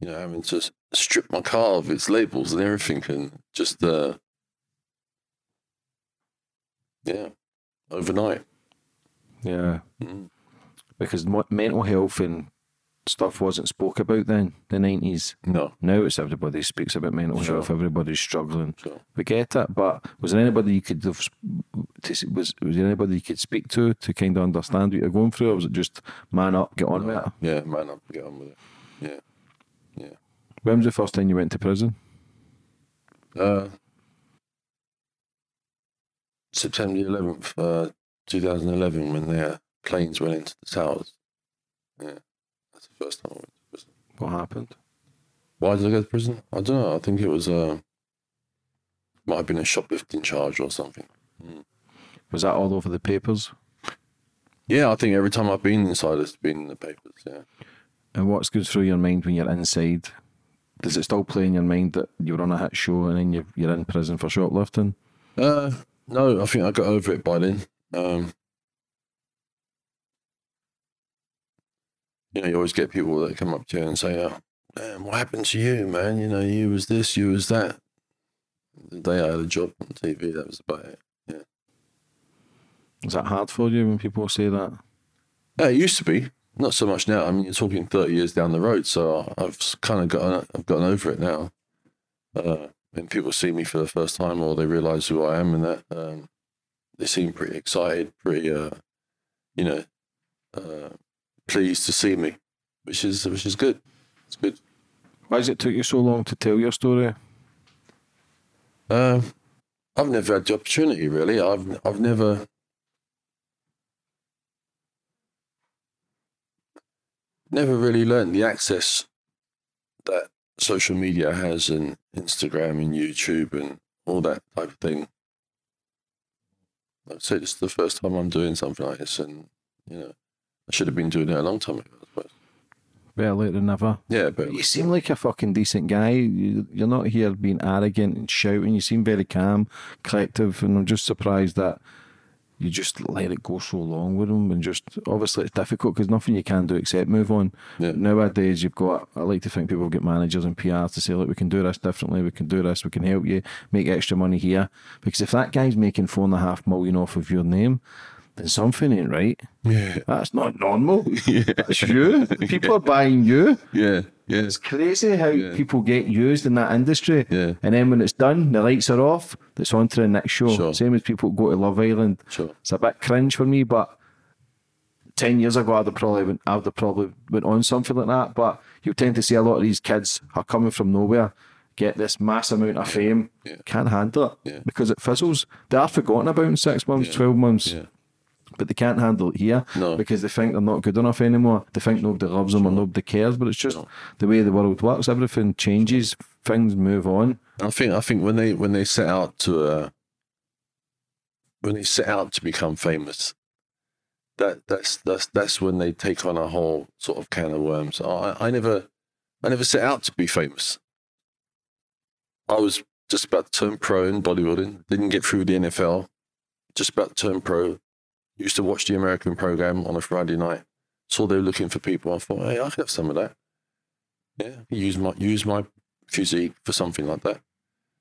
S2: You know, having to strip my car of its labels and everything, and just, uh, yeah, overnight.
S1: Yeah,
S2: Mm.
S1: because mental health and stuff wasn't spoke about then, the nineties.
S2: No,
S1: Now it's everybody speaks about mental
S2: Sure.
S1: health. Everybody's struggling.
S2: Sure.
S1: We get it, but was there anybody you could have s- to, s- was was there anybody you could speak to to kind of understand what you're going through, or was it just man up, get on with it?
S2: yeah, man up, get on with it. Yeah, yeah.
S1: When was the first time you went to prison?
S2: Uh, September 11th, uh, 2011, when their planes went into the towers. Yeah, first time I went to prison.
S1: What happened?
S2: Why did I go to prison? I don't know. I think it was uh, might have been a shoplifting charge or something.
S1: Was that all over the papers?
S2: Yeah, I think every time I've been inside, it's been in the papers. Yeah.
S1: And what's goes through your mind when you're inside? Does it still play in your mind that you were on a hit show and then you you're in prison for shoplifting?
S2: Uh, no, I think I got over it by then. Um, you know, you always get people that come up to you and say, "Oh, man, what happened to you, man? You know, you was this, you was that." The day I had a job on TV, that was about it. Yeah.
S1: Is that hard for you when people say that?
S2: Yeah, it used to be. Not so much now. I mean, you're talking 30 years down the road, so I've kind of gotten, I've gotten over it now. Uh, when people see me for the first time or they realize who I am and that, um, they seem pretty excited, pretty, uh, you know, uh, pleased to see me, which is which is good. It's good.
S1: Why has it took you so long to tell your story?
S2: Um, I've never had the opportunity, really. I've I've never. Never really learned the access that social media has and Instagram and YouTube and all that type of thing. Like I said, it's the first time I'm doing something like this, and you know, I should have been doing it a long time ago. I suppose.
S1: Better late than never.
S2: Yeah, but
S1: You seem like a fucking decent guy. You- You're not here being arrogant and shouting. You seem very calm, collective, and I'm just surprised that you just let it go so long with him. And just obviously it's difficult because nothing you can do except move on.
S2: Yeah.
S1: Nowadays, you've got. I like to think people get managers and PRs to say, "Look, we can do this differently. We can do this. We can help you make extra money here." Because if that guy's making four and a half million off of your name. Something ain't right.
S2: yeah,
S1: That's not normal. [laughs] Yeah. That's you. People are buying you.
S2: yeah, yeah,
S1: It's crazy how
S2: Yeah.
S1: people get used in that industry.
S2: Yeah.
S1: And then when it's done, the lights are off, it's on to the next show.
S2: Sure.
S1: Same as people go to Love Island.
S2: Sure.
S1: It's a bit cringe for me, but 10 years ago, I'd have probably went, I'd have probably went on something like that. But you tend to see a lot of these kids are coming from nowhere, get this mass amount of fame,
S2: Yeah.
S1: can't handle it
S2: Yeah.
S1: because it fizzles. They are forgotten about in six months, 12 months. But they can't handle it here
S2: No.
S1: because they think they're not good enough anymore. They think nobody loves them or nobody cares. But it's just the way the world works. Everything changes. Things move on.
S2: I think I think when they when they set out to uh, when they set out to become famous, that that's that's that's when they take on a whole sort of can of worms. I, I never I never set out to be famous. I was just about to turn pro in bodybuilding. Didn't get through the NFL. Just about to turn pro. Used to watch the American program on a Friday night. Saw they were looking for people. I thought, hey, I could have some of that. Yeah, use my use my physique for something like that.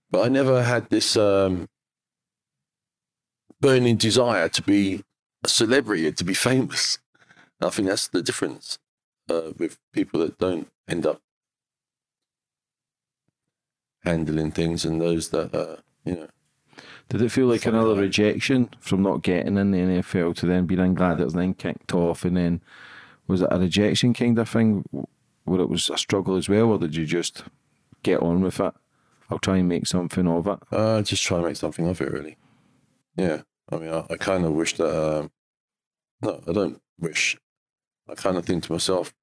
S2: But I never had this um, burning desire to be a celebrity, to be famous. I think that's the difference uh, with people that don't end up handling things and those that, uh, you know,
S1: Did it feel like another rejection from not getting in the NFL to then being in Gladiators and then kicked off? And then was it a rejection kind of thing where it was a struggle as well? Or did you just get on with it? I'll try and make something of it.
S2: Uh, just try and make something of it, really. Yeah. I mean, I, I kind of wish that, um, no, I don't wish. I kind of think to myself,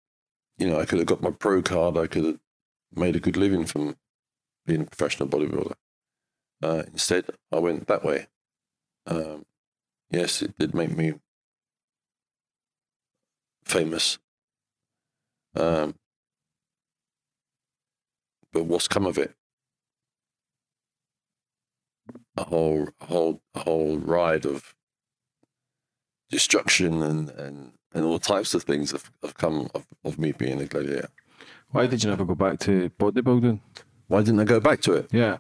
S2: you know, I could have got my pro card. I could have made a good living from being a professional bodybuilder. Uh, instead, I went that way. Um, yes, it did make me famous. Um, but what's come of it? a whole a whole a whole ride of destruction and and and all types of things have, have come of, of me being a gladiator.
S1: Why did you never go back to bodybuilding?
S2: Why didn't I go back to it?
S1: Yeah.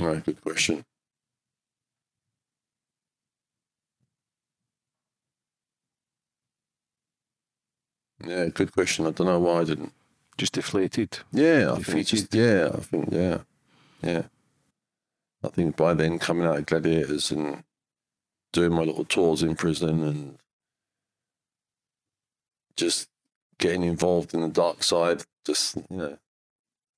S2: All right, good question. Yeah, good question. I don't know why I didn't.
S1: Just deflated.
S2: Yeah, I think just yeah, I think yeah, yeah. I think by then coming out of Gladiators and doing my little tours in prison and just getting involved in the dark side, just you know,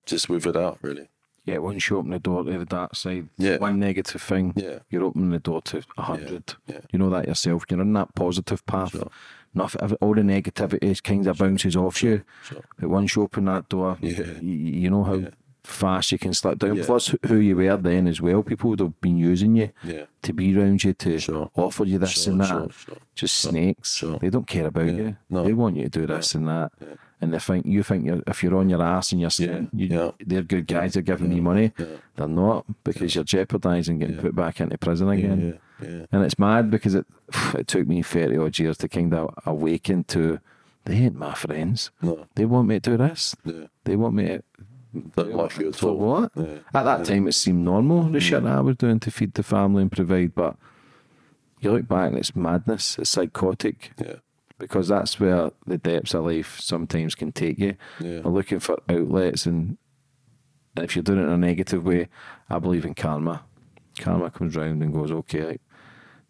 S2: just withered out really.
S1: Yeah, once you open the door to the dark side,
S2: Yeah.
S1: one negative thing,
S2: Yeah,
S1: you're opening the door to a hundred.
S2: yeah.
S1: You know that yourself. You're in that positive path.
S2: Sure.
S1: Nothing, all the negativity kind of bounces off you.
S2: sure.
S1: But once you open that door,
S2: Yeah.
S1: you know how
S2: Yeah.
S1: fast you can slip down.
S2: Yeah.
S1: Plus, who- you were then as well. People would have been using you
S2: Yeah,
S1: to be around you to
S2: Sure.
S1: offer you this and that. Just snakes.
S2: sure.
S1: They don't care about
S2: Yeah.
S1: you.
S2: No.
S1: They want you to do this and that.
S2: Yeah.
S1: And they think you think you're, if you're on your ass and you're saying you,
S2: Yeah.
S1: they're good guys, they're giving me money.
S2: Yeah.
S1: They're not because you're jeopardising getting
S2: Yeah.
S1: put back into prison again.
S2: yeah, yeah.
S1: And it's mad because it [sighs] it took me 30 odd years to kind of awaken to they ain't my friends.
S2: No,
S1: They want me to do this.
S2: yeah.
S1: They want me to.
S2: Don't like you at
S1: For
S2: all.
S1: what?
S2: Yeah.
S1: At that time, it seemed normal, the shit that I was doing to feed the family and provide. But you look back and it's madness. It's psychotic
S2: Yeah,
S1: because that's where the depths of life sometimes can take you.
S2: Yeah.
S1: Looking for outlets, and, if you're doing it in a negative way, I believe in karma. Karma comes round and goes, okay, like,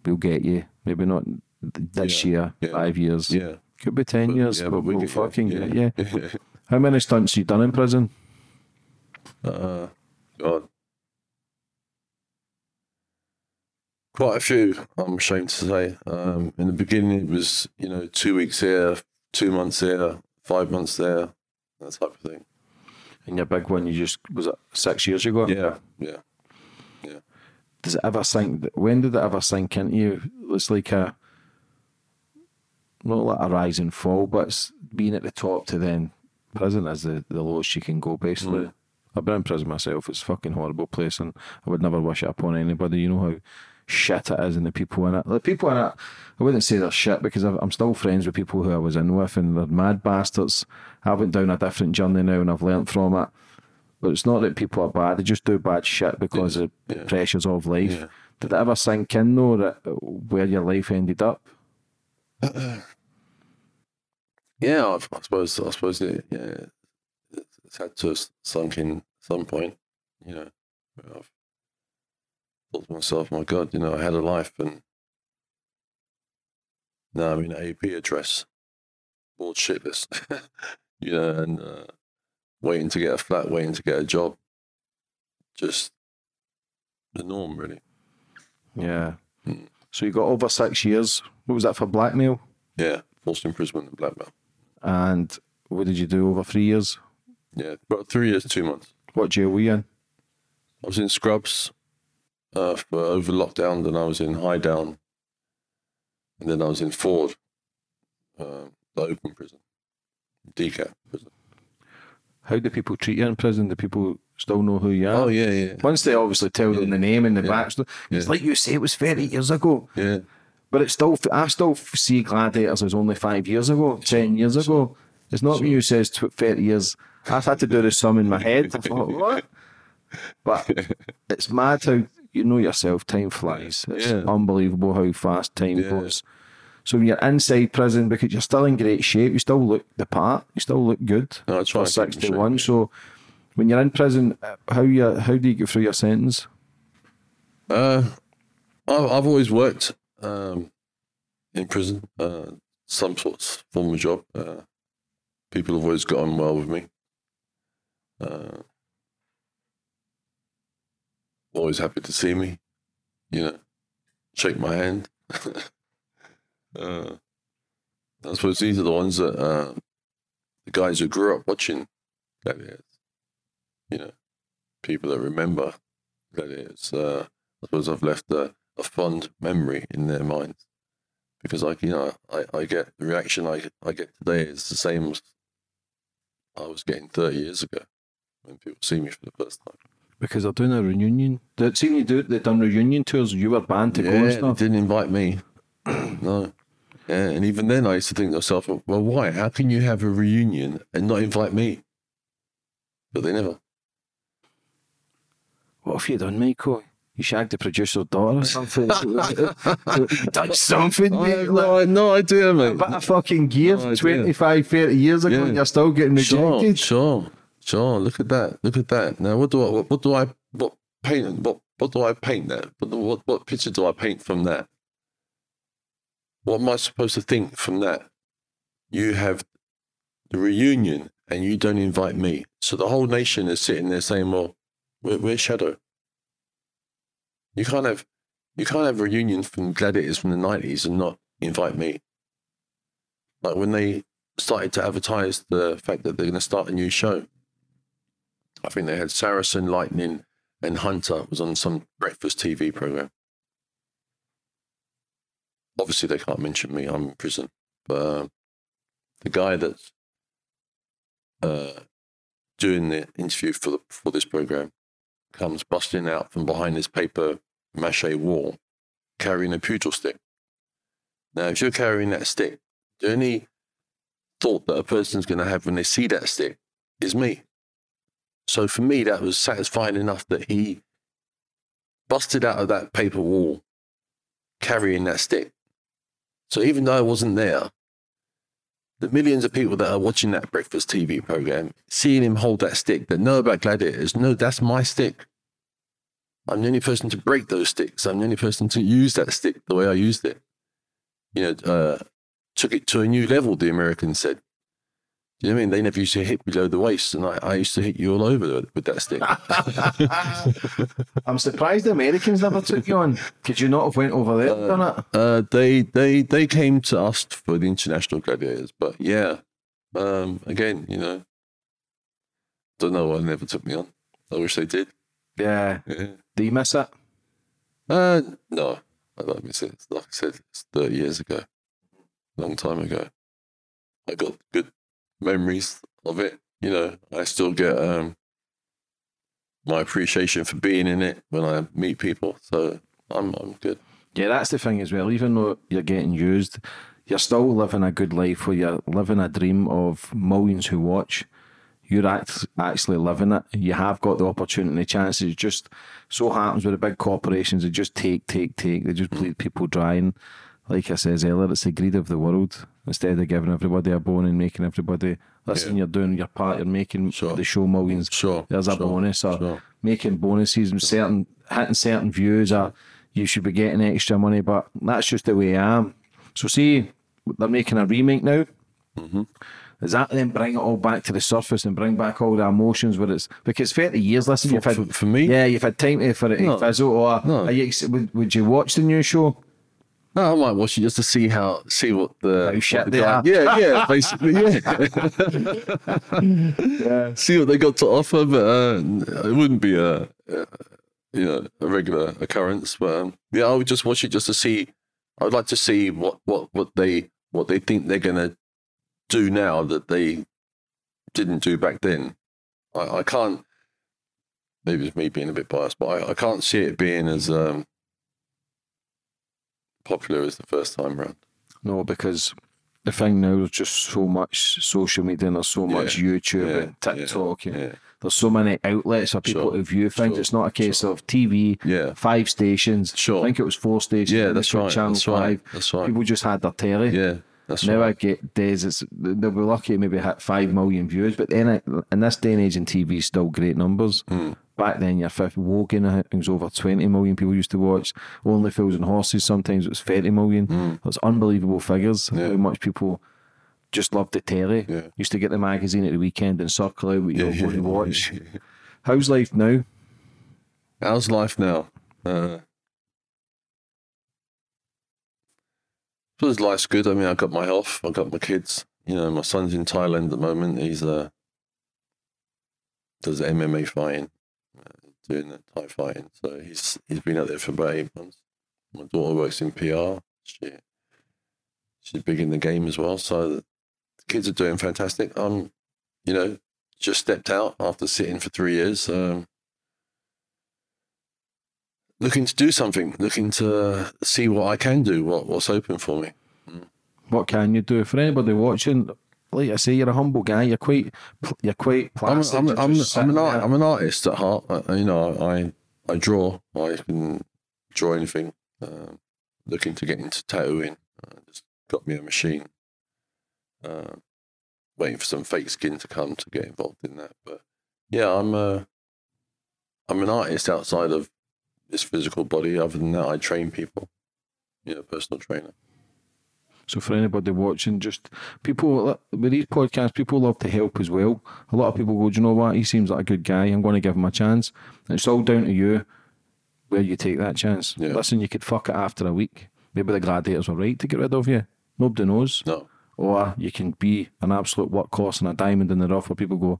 S1: we'll get you. Maybe not this
S2: Yeah.
S1: year,
S2: Yeah.
S1: five years,
S2: yeah.
S1: could be ten years,
S2: yeah,
S1: but,
S2: we
S1: we'll
S2: get-
S1: fucking
S2: yeah,
S1: get you.
S2: yeah. [laughs]
S1: How many stunts you done in prison?
S2: Uh, God. Quite a few, I'm ashamed to say. Um, in the beginning, it was, you know, two weeks here, two months here, five months there, that type of thing.
S1: And your big one, you just was it six years ago?
S2: Yeah, yeah. yeah.
S1: Does it ever sink? When did it ever sink into you? It's like a not like a rise and fall, but it's being at the top to then prison is the, the lowest you can go. Basically, I've been in prison myself. It's a fucking horrible place, and I would never wish it upon anybody. You know how shit it is, and the people in it. The people in it, I wouldn't say they're shit because I've, I'm still friends with people who I was in with, and they're mad bastards. I went down a different journey now, and I've learnt from it. But it's not that people are bad; they just do bad shit because of the pressures of life.
S2: Yeah.
S1: Did it ever sink in though that where your life ended up? [clears throat]
S2: Yeah, I, I suppose, I suppose it, yeah, it's had to have sunk in at some point, you know. I've thought to myself, my God, you know, I had a life and now I'm in an AP address, bored shitless, [laughs] you know, and uh, waiting to get a flat, waiting to get a job. Just the norm, really.
S1: Yeah.
S2: Mm.
S1: So you got over six years. What was that for blackmail?
S2: Yeah, forced imprisonment and blackmail.
S1: And what did you do over three years?
S2: Yeah, about three years, two months.
S1: What jail were you in?
S2: I was in Scrubs uh, for over lockdown, then I was in High Down, and then I was in Ford, uh, the open prison, DCAT prison.
S1: How do people treat you in prison? Do people still know who you are?
S2: Oh yeah, yeah,
S1: Once they obviously tell them the name and the
S2: Yeah.
S1: backstory, it's
S2: Yeah.
S1: like you say it was 30 years ago.
S2: yeah,
S1: But it's still, I still see Gladiators as only five years ago, 10 years ago. It's not when you says tw- 30 years. I've had to do the sum in my head. I thought, [laughs] what? But [laughs] it's mad how you know yourself, time flies. It's
S2: Yeah.
S1: unbelievable how fast time
S2: Yeah.
S1: goes. So when you're inside prison, because you're still in great shape, you still look the part, you still look good.
S2: No, I try
S1: for
S2: and keep in shape,
S1: 61. So when you're in prison, how you how do you get through your sentence?
S2: Uh, I've, I've always worked um, in prison, uh, some sort of form of job. Uh, people have always got on well with me. Uh, always happy to see me, you know, shake my hand. [laughs] uh, I suppose these are the ones that uh, the guys who grew up watching Gladiators, you know, people that remember Gladiators. Uh, I suppose I've left a, a fond memory in their minds because, like you know, I, I get the reaction I I get today is the same as I was getting thirty years ago when people see me for the first time.
S1: Because they're doing a reunion. They seen you do it. They done reunion tours. You were banned to go and
S2: Yeah,
S1: stuff.
S2: they didn't invite me. [clears throat] no. Yeah, and even then I used to think to myself, well, why? How can you have a reunion and not invite me? But they never.
S1: What have you done, Michael? You shagged the producer's daughter or something? [laughs] you done something,
S2: I
S1: mate.
S2: no, no idea,
S1: A
S2: mate.
S1: bit of fucking gear
S2: No
S1: 25, 30 years ago,
S2: Yeah.
S1: and you're still getting rejected.
S2: sure, sure. Oh look at that. Look at that. Now, what do I? What, what do I? What paint? What what do I paint that? What, what what picture do I paint from that? What am I supposed to think from that? You have the reunion, and you don't invite me. So the whole nation is sitting there saying, "Well, we're, Shadow." You can't have you can't have a reunion from gladiators from the nineties and not invite me. Like when they started to advertise the fact that they're going to start a new show. I think they had Saracen, Lightning, and Hunter was on some breakfast TV program. Obviously, they can't mention me. I'm in prison, but um, the guy that's uh, doing the interview for the, for this program comes busting out from behind this paper mache wall, carrying a pugil stick. Now, if you're carrying that stick, the only thought that a person's going to have when they see that stick is me. So for me, that was satisfying enough that he busted out of that paper wall carrying that stick. So even though I wasn't there, the millions of people that are watching that breakfast TV program, seeing him hold that stick, that know about gladiators, know that's my stick. I'm the only person to break those sticks. I'm the only person to use that stick the way I used it. You know, uh, took it to a new level, the Americans said. Do you know what I mean? They never used to hit below the waist, and I, I used to hit you all over with that stick. [laughs]
S1: I'm surprised the Americans never took you on. Could you not have went over there and done it?
S2: uh, they they they came to us for the international gladiators, but yeah, um, again, you know, don't know why they never took me on. I wish they did.
S1: Yeah.
S2: Yeah.
S1: Do you miss it?
S2: Uh, no, I don't miss it. Like I said, it's 30 years ago, long time ago. I got good memories of it. You know, I still get um, my appreciation for being in it when I meet people. So I'm I'm good.
S1: Yeah, that's the thing as well. Even though you're getting used, you're still living a good life where you're living a dream of millions who watch. You're act- actually living it. You have got the opportunity, the chances. It just so happens with the big corporations, they just take, take, take. They just bleed people dry. And like I says earlier, it's the greed of the world. Instead of giving everybody a bone and making everybody listen, you're doing your part. You're making
S2: Sure.
S1: the show millions.
S2: Sure,
S1: There's a
S2: sure,
S1: bonus or
S2: sure.
S1: making bonuses and certain hitting certain views or you should be getting extra money, but that's just the way I am. So see, they're making a remake now.
S2: Mm-hmm.
S1: Does that then bring it all back to the surface and bring back all the emotions where it's because thirty years? Listen, you've had
S2: for- for me?
S1: yeah, you've had time for it
S2: No.
S1: fizzle. Or
S2: No.
S1: are you, would, would you watch the new show?
S2: No, I might watch it just to see how see what the what the guy- Yeah, yeah, [laughs] basically, yeah. [laughs] See what they got to offer, but uh, it wouldn't be a, a you know a regular occurrence. But um, yeah, I would just watch it just to see. I'd like to see what what what they what they think they're gonna do now that they didn't do back then. I, I can't. Maybe it's me being a bit biased, but I, I can't see it being as um, popular as the first time round.
S1: No, because the thing now there's just so much social media and there's so much
S2: Yeah,
S1: YouTube
S2: yeah,
S1: and TikTok and
S2: yeah.
S1: there's so many outlets for people
S2: Sure,
S1: to view things.
S2: sure,
S1: it's not a case of TV,
S2: Yeah.
S1: five stations.
S2: Sure.
S1: I think it was four stations.
S2: Yeah, that's right,
S1: Channel
S2: that's right,
S1: five.
S2: that's right.
S1: People just had their telly.
S2: Yeah, that's
S1: now
S2: right.
S1: I get days. It's they'll be lucky to maybe hit five million views, but then in this day and age, in TV, still great numbers.
S2: Hmm.
S1: Back then, your fifth Wogan, I think it was over twenty million people used to watch. Only Fools and Horses, sometimes it was thirty million. It's unbelievable figures.
S2: Yeah.
S1: How much people just loved the telly.
S2: Yeah.
S1: Used to get the magazine at the weekend and circle out what you
S2: Yeah, yeah,
S1: to watch. [laughs] How's life now?
S2: How's life now? Uh, I suppose life's good. I mean, I've got my health. I've got my kids. You know, my son's in Thailand at the moment. He's uh does MMA fighting, doing the Thai fighting. So he's he's been out there for about eight months. My daughter works in PR. She she's big in the game as well. So the kids are doing fantastic. I'm, you know, just stepped out after sitting for three years. Um, looking to do something, looking to see what I can do, what what's open for me.
S1: What can you do for anybody watching? Like I say, you're a humble guy. You're quite, you're quite
S2: I'm,
S1: placid.
S2: I'm, I'm, I'm, an art. I'm an artist at heart. I, you know, I I draw. I can draw anything. Um looking to get into tattooing. Uh, just got me a machine. Uh, waiting for some fake skin to come to get involved in that. But yeah, I'm a, I'm an artist outside of this physical body. Other than that, I train people. You know, personal trainer.
S1: So for anybody watching, just people with these podcasts, people love to help as well. A lot of people go, do you know what? He seems like a good guy. I'm going to give him a chance. And it's all down to you where you take that chance.
S2: Yeah.
S1: Listen, you could fuck it after a week. Maybe the gladiators were right to get rid of you. Nobody knows.
S2: No.
S1: Or you can be an absolute workhorse and a diamond in the rough where people go,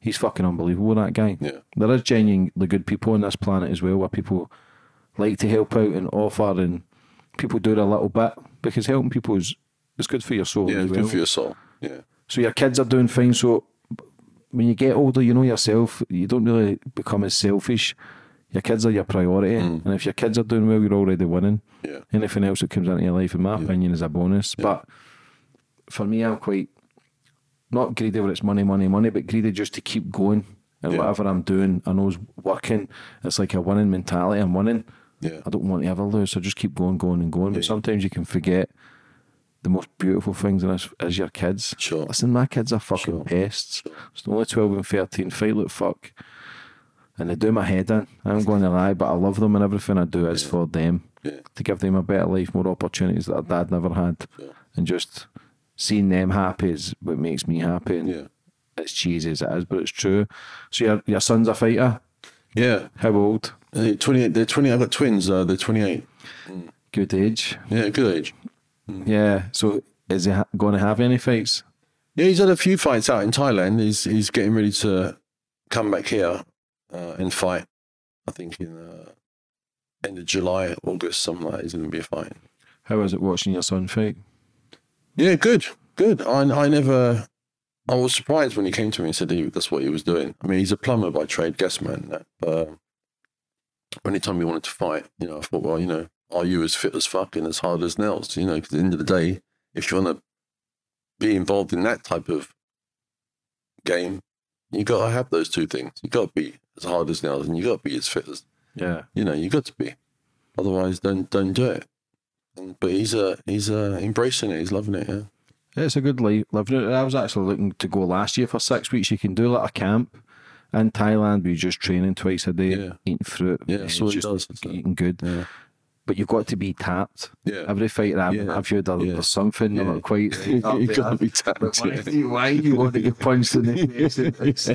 S1: he's fucking unbelievable, that guy.
S2: Yeah.
S1: There is genuinely good people on this planet as well where people like to help out and offer and people do it a little bit because helping people is, is good for your soul
S2: Yeah,
S1: as
S2: it's
S1: well.
S2: good for your soul. Yeah.
S1: So your kids are doing fine. So when you get older, you know yourself, you don't really become as selfish. Your kids are your priority. And if your kids are doing well, you're already winning.
S2: Mm. Yeah.
S1: Anything else that comes into your life, in my opinion, is a bonus. But for me, I'm quite not greedy where it's money, money, money, but greedy just to keep going. And
S2: Yeah.
S1: whatever I'm doing, I know is working. It's like a winning mentality. I'm winning.
S2: Yeah.
S1: I don't want to ever lose. So just keep going, going, and going. But sometimes you can forget the most beautiful things in this is your kids.
S2: Sure.
S1: Listen, my kids are fucking
S2: Sure.
S1: pests. It's only 12 and 13. Fight like fuck. And they do my head in. I'm going to lie, but I love them and everything I do is for them.
S2: Yeah.
S1: To give them a better life, more opportunities that their dad never had. And just seeing them happy is what makes me happy. And
S2: Yeah.
S1: it's cheesy as it is, but it's true. So your, your son's a fighter.
S2: Yeah.
S1: How old?
S2: Uh, 28. They're 20. I've got twins. Uh, they're 28.
S1: Good age.
S2: Yeah, good age.
S1: Yeah. So is he ha- going to have any fights?
S2: Yeah, he's had a few fights out in Thailand. He's he's getting ready to come back here uh, and fight. I think in uh, end of July, August, something like that. He's going to be fighting.
S1: was it watching your son fight?
S2: Yeah, good, good. I I never. I was surprised when he came to me and said he, that's what he was doing. I mean, he's a plumber by trade, gas man. but um, when he told me he wanted to fight, you know, I thought, well, you know, are you as fit as fuck and as hard as nails? You know, because at the end of the day, if you want to be involved in that type of game, you got to have those two things. You got to be as hard as nails, and you got to be as fit as
S1: Yeah.
S2: you know. You got to be. Otherwise, don't don't do it. And, but he's uh, he's uh, embracing it. He's loving it. Yeah.
S1: It's a good life living it. I was actually looking to go last year for six weeks. You can do like a camp in Thailand you're just training twice a day,
S2: Yeah.
S1: eating fruit,
S2: Yeah,
S1: eh,
S2: that's what
S1: just
S2: does,
S1: eating good.
S2: Yeah.
S1: But you've got to be tapped.
S2: Yeah.
S1: Every fight I've,
S2: Yeah.
S1: I've heard there-
S2: Yeah.
S1: something
S2: Yeah.
S1: not quite.
S2: You
S1: up
S2: gotta be [laughs] tapped,
S1: why,
S2: yeah.
S1: why you want to get punched in the [laughs] face? It's,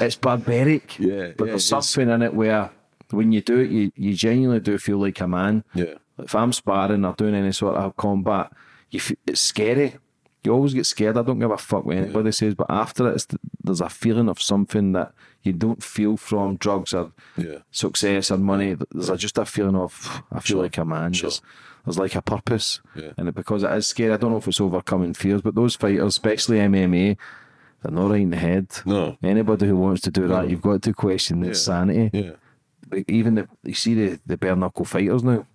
S1: it's barbaric.
S2: Yeah,
S1: But
S2: yeah,
S1: there's something in it where when you do it, you, you genuinely do feel like a man.
S2: Yeah.
S1: If I'm sparring or doing any sort of combat, you f it's scary. You always get scared. I don't give a fuck what anybody says, but after it, it's th- there's a feeling of something that you don't feel from drugs or
S2: Yeah.
S1: success or money. There's a, just a feeling of I feel
S2: Sure.
S1: like a man.
S2: Sure.
S1: There's, there's like a purpose,
S2: Yeah.
S1: and it, because it is scary, I don't know if it's overcoming fears, but those fighters, especially MMA, they're not right in the head.
S2: No.
S1: Anybody who wants to do that, you've got to question their sanity
S2: Yeah.
S1: like even the you see the the bare knuckle fighters now,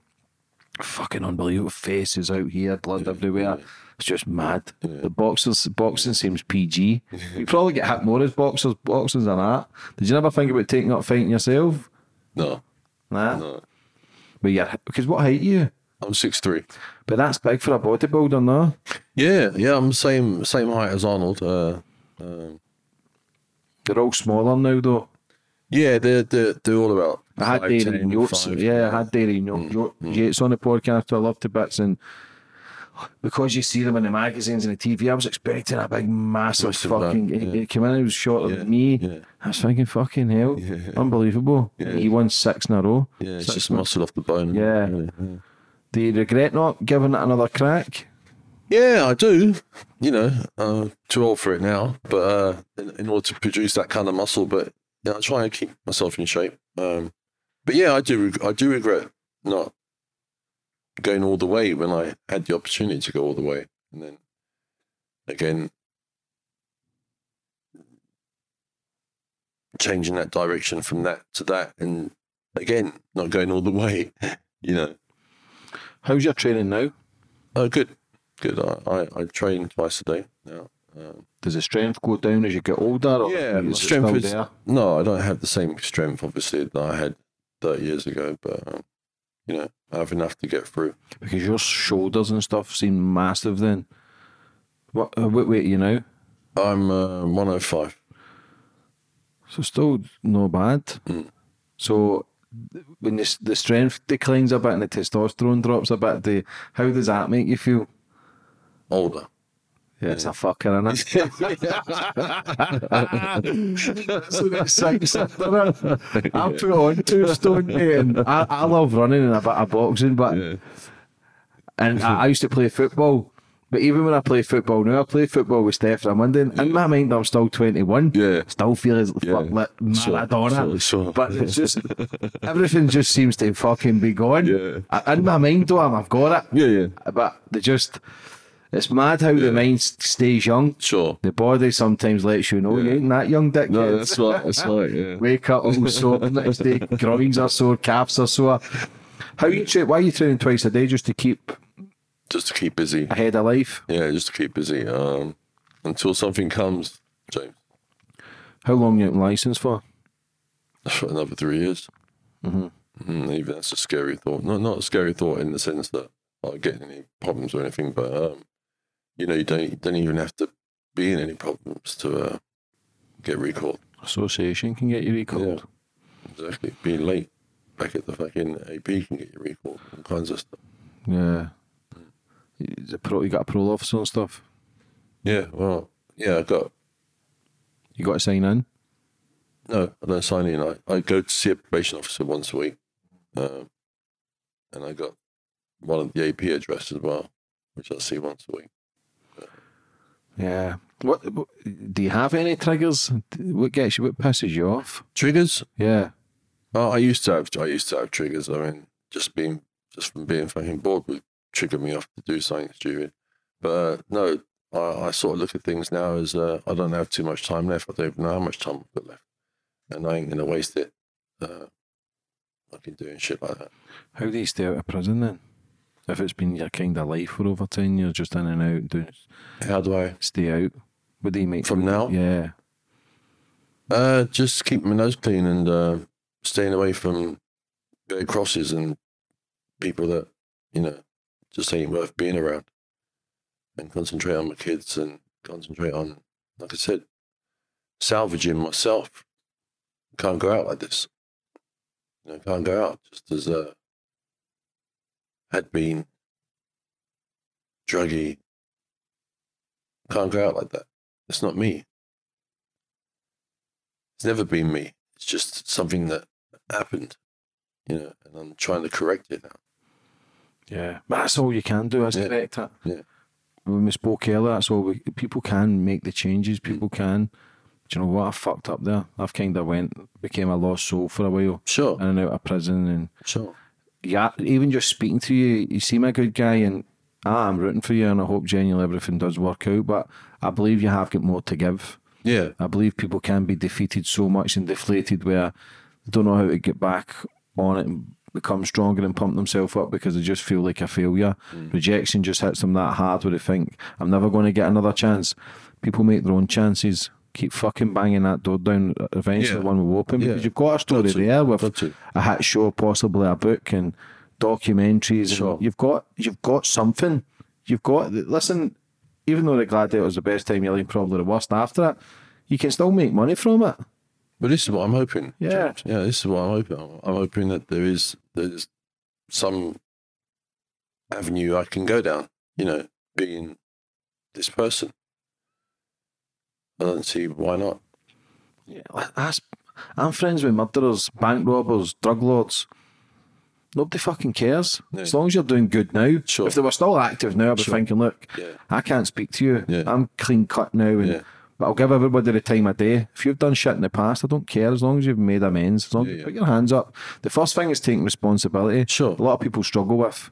S1: fucking unbelievable faces out here, blood everywhere, It's just mad. The boxers, boxing seems PG. You probably get hit more as boxers. boxers an that. Did you never think about taking up fighting yourself?
S2: No,
S1: Nah.
S2: no.
S1: But yeah, because what height are you?
S2: I'm six three.
S1: But that's big for a bodybuilder, no?
S2: Yeah, yeah. I'm same same height as Arnold. Uh, um,
S1: They're all smaller now, though.
S2: yeah, they're they're, they're all about.
S1: I had
S2: 5'10",
S1: Dorian Yates. Yeah, I had Dorian Yates on the mm, mm. podcast. I love to bits. And because you see them in the magazines and the TV, I was expecting a big, massive
S2: Massive
S1: fucking.
S2: Yeah.
S1: he came in, he was shorter
S2: Yeah,
S1: than me.
S2: yeah.
S1: I was thinking, fucking hell. Unbelievable. He won six in a row.
S2: Yeah, it's
S1: Six
S2: just muscle off the bone.
S1: Yeah. Do you regret not giving it another crack?
S2: Yeah, I do. You know, uh, too old for it now, but uh, in, in order to produce that kind of muscle, but yeah, I try and keep myself in shape. Um, but yeah, I do. reg- I do regret not going all the way when I had the opportunity to go all the way, and then again changing that direction from that to that, and again not going all the way. [laughs] You know,
S1: How's your training now?
S2: oh, good, good. I, I, I train twice a day now. Um,
S1: Does the strength go down as you get older? Or
S2: Yeah, strength is
S1: there?
S2: no. I don't have the same strength, obviously, that I had thirty years ago. But um, you know, I have enough to get through.
S1: Because your shoulders and stuff seem massive then. What, uh, what weight are you now?
S2: I'm uh, one hundred five.
S1: So still no bad.
S2: Mm.
S1: So when the, the strength declines a bit and the testosterone drops a bit, the, how does that make you feel?
S2: Older.
S1: Yeah, it's a fucker, so [laughs] that's six, innit? I put on two stone, mate, and I, I love running and a bit of boxing, but and I, I used to play football. But even when I play football now, I play football with Steph Ramunden. In my mind, I'm still 21.
S2: Yeah.
S1: Still feel as
S2: Yeah.
S1: fuck like Maradona.
S2: sure, sure.
S1: But it's just, everything just seems to fucking be gone.
S2: Yeah.
S1: In my mind, though, I've got it.
S2: Yeah, yeah.
S1: But they just, it's mad how the mind stays young.
S2: Sure.
S1: The body sometimes lets you know you ain't that young, dick.
S2: No, that's right. That's right. Yeah. [laughs]
S1: Wake up all sore next day, [laughs] groins are sore, calves are sore. How you tra- why are you training twice a day just to keep
S2: Just to keep busy.
S1: ahead of life?
S2: Yeah, just to keep busy. Um, until something comes, James.
S1: How long you in license for?
S2: For another three years. Mm-hmm. even that's a scary thought. Not not a scary thought in the sense that I get any problems or anything, but um, you know, you don't you don't even have to be in any problems to uh, get recalled.
S1: Association can get you recalled.
S2: Yeah, Exactly. Being late back at the fucking AP can get you recalled. All kinds of stuff.
S1: Yeah. Is it pro, you got a parole officer and stuff.
S2: Yeah. Well. Yeah. I got
S1: You got to sign in.
S2: no. I don't sign in. I, I go to see a probation officer once a week, um, and I got one of the AP address as well, which I see once a week.
S1: Yeah. What, what do you have any triggers? What gets you? What pisses you off?
S2: Triggers.
S1: Yeah.
S2: Oh, I used to have I used to have triggers. I mean, just being just from being fucking bored would trigger me off to do something stupid. But uh, no, I, I sort of look at things now as uh, I don't have too much time left. I don't even know how much time I've got left, and I ain't gonna waste it. Uh, fucking doing shit like that.
S1: How do you stay out of prison then? If it's been your kind of life for over 10 years, just in and out, doing,
S2: How do I?
S1: stay out. What do you make
S2: From now?
S1: Yeah.
S2: Uh, just keep my nose clean and uh, staying away from great crosses and people that you know just ain't worth being around. And concentrate on my kids and concentrate on, like I said, salvaging myself. Can't go out like this. You know, can't go out just as uh, had been druggy. Can't go out like that. It's not me. It's never been me. It's just something that happened, you know, and I'm trying to correct it now.
S1: Yeah. But that's all you can do is
S2: Yeah.
S1: correct it.
S2: Yeah.
S1: When we spoke earlier, that's all we, people can make the changes. Mm. People can. Do you know what? I fucked up there. I've kind of went, became a lost soul for a while.
S2: Sure,
S1: In and out of prison and
S2: sure.
S1: Yeah, even just speaking to you, you seem a good guy, and ah, I'm rooting for you, and I hope genuinely everything does work out. But I believe you have got more to give.
S2: Yeah,
S1: I believe people can be defeated so much and deflated where they don't know how to get back on it and become stronger and pump themselves up because they just feel like a failure.
S2: Mm.
S1: Rejection just hits them that hard where they think, I'm never going to get another chance. People make their own chances. Keep fucking banging that door down. Eventually,
S2: Yeah.
S1: one will open because
S2: Yeah.
S1: you've got a story
S2: to.
S1: there with a hit show, possibly a book and documentaries.
S2: Sure.
S1: And you've got you've got something. You've got listen. Even though the Gladiator was the best time of your life, probably the worst after it, you can still make money from it.
S2: But this is what I'm hoping.
S1: Yeah.
S2: Yeah. This is what I'm hoping. I'm, I'm hoping that there is there's some avenue I can go down. You know, being this person. I don't see why not.
S1: Yeah, that's, I'm friends with murderers, bank robbers, drug lords. Nobody fucking cares.
S2: No.
S1: As long as you're doing good now.
S2: Sure.
S1: If they were still active now, I'd be
S2: Sure.
S1: thinking, look,
S2: Yeah.
S1: I can't speak to you.
S2: Yeah.
S1: I'm clean cut now. And,
S2: Yeah.
S1: But I'll give everybody the time of day. If you've done shit in the past, I don't care. As long as you've made amends, as long as you put your hands up. The first thing is taking responsibility.
S2: Sure.
S1: A lot of people struggle with.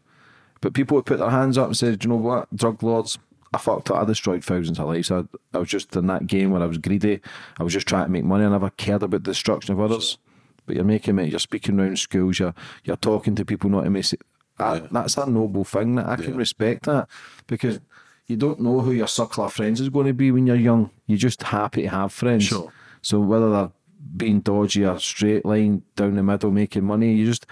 S1: But people who put their hands up and said, Do you know what? Drug lords, I fucked up. I destroyed thousands of lives. I, I was just in that game where I was greedy. I was just trying to make money. I never cared about the destruction of others. But you're making it, you're speaking around schools, you're, you're talking to people not to miss it. That, That's a noble thing that I can respect that because you don't know who your circle of friends is going to be when you're young. You're just happy to have friends.
S2: Sure.
S1: So whether they're being dodgy or straight line down the middle making money, you just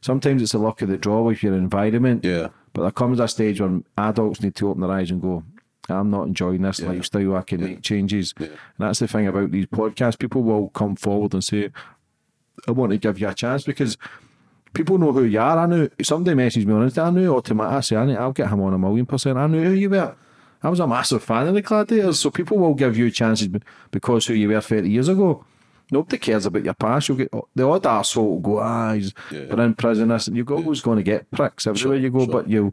S1: sometimes it's the luck of the draw with your environment.
S2: Yeah.
S1: But there comes a stage when adults need to open their eyes and go, I'm not enjoying this lifestyle. I can make changes. And that's the thing about these podcasts. People will come forward and say, I want to give you a chance because people know who you are. I knew somebody messaged me on Insta. I knew automatically. I say, I need- I'll get him on a million percent. I knew who you were. I was a massive fan of the Gladiators, so people will give you chances be- because who you were 30 years ago. Nobody cares about your past. You'll get the odd arsehole will go, ah, he's been in prison. This, and you're always going to get pricks everywhere you go, but you,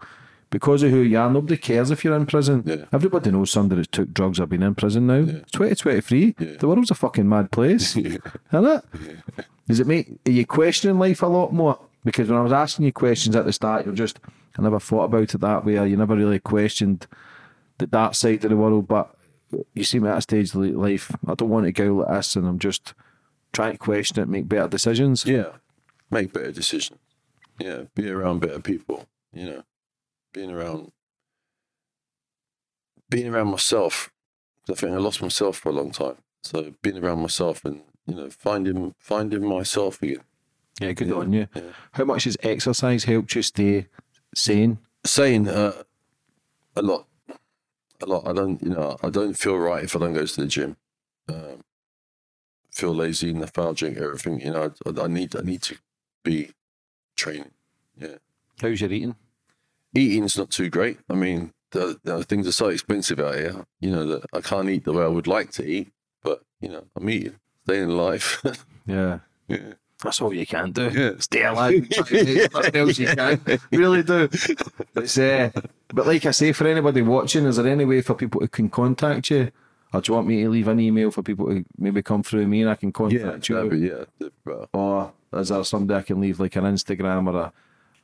S1: because of who you are, nobody cares if you're in prison.
S2: Yeah.
S1: Everybody knows somebody that's took drugs or been in prison now. It's 2023. The world's a fucking mad place, [laughs] isn't it? Does it make are you questioning life a lot more? Because when I was asking you questions at the start, you're just I never thought about it that way. Or you never really questioned the dark side of the world. But you see me at a stage of life, I don't want to go like this, and I'm just trying to question it, make better decisions.
S2: Yeah. Make better decisions. Yeah. Be around better people. You know, being around, being around myself. I think I lost myself for a long time. So being around myself and you know finding finding myself again.
S1: Yeah, good on you. How much has exercise helped you stay sane?
S2: Saying uh, a lot, a lot. I don't, you know, I don't feel right if I don't go to the gym. Um, feel lazy, lethargic, everything. You know, I, I need, I need to be training. Yeah.
S1: How's your eating?
S2: eating's not too great. I mean, the, the things are so expensive out here. You know that I can't eat the way I would like to eat, but you know, I'm eating, staying alive. [laughs]
S1: Yeah.
S2: yeah.
S1: That's all you can do.
S2: Yeah.
S1: Stay alive. Nothing else you can. [laughs] Really do. It's, uh, but like I say, for anybody watching, is there any way for people who can contact you? Or do you want me to leave an email for people to maybe come through me and I can contact you?
S2: that'd be- yeah.
S1: Or is there somebody I can leave like an Instagram or a,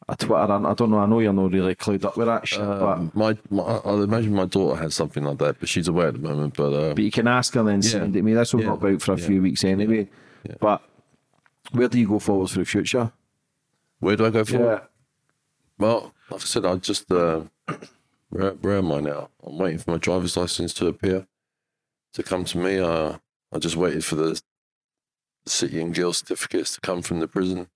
S1: a Twitter? I don't know. I know you're not really clued up with that shit,
S2: um, my, my, I'd imagine my daughter has something like that, but she's away at the moment. But uh,
S1: but, but you can ask her then send it to me. This will
S2: Yeah.
S1: not be out for a
S2: Yeah.
S1: few weeks anyway.
S2: Yeah.
S1: But where do you go forward for the future?
S2: where do I go for?
S1: Yeah.
S2: Well, like I said, I just uh, [clears throat] where, where am I now? I'm waiting for my driver's license to appear to come to me. Uh, I just waited for the city and guild certificates to come from the prison.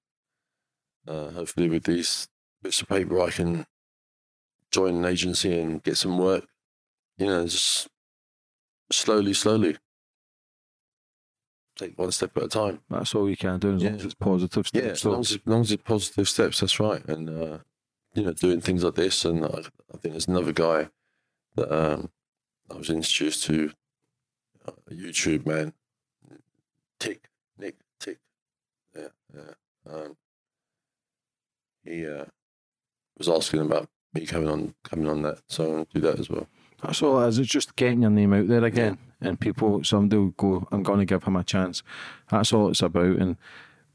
S2: Uh, hopefully, with these bits of paper, I can join an agency and get some work. You know, just slowly, slowly. Take one step at a time.
S1: That's all you can do as long
S2: Yeah.
S1: as it's positive
S2: Yeah,
S1: steps.
S2: as long as, as long as it's positive steps, that's right. And uh, you know, doing things like this, and I, I think there's another guy that um, I was introduced to, YouTube man, Tick Nick Tick, yeah, yeah. Um, he uh, was asking about me coming on, coming on that, so I'll do that as well.
S1: that's all it is. It's just getting your name out there again. And people, somebody will go, I'm going to give him a chance. That's all it's about. And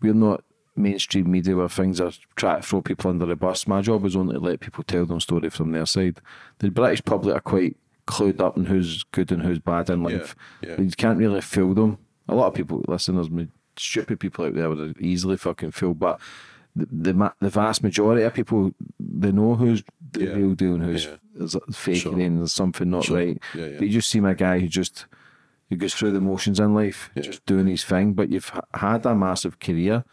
S1: we're not mainstream media where things are trying to throw people under the bus. My job is only to let people tell their story from their side. The British public are quite clued up in who's good and who's bad in life.
S2: yeah.
S1: You can't really fool them. A lot of people, listen, there's ma- stupid people out there are easily fucking fooled, but the the, the vast majority of people they know who's the
S2: Yeah.
S1: real deal and who's
S2: Yeah.
S1: faking
S2: Sure.
S1: and there's something not
S2: Sure.
S1: right.
S2: Yeah, yeah.
S1: But you just seem a guy who just who goes through the motions in life,
S2: Yeah.
S1: just doing his thing. But you've had a massive career.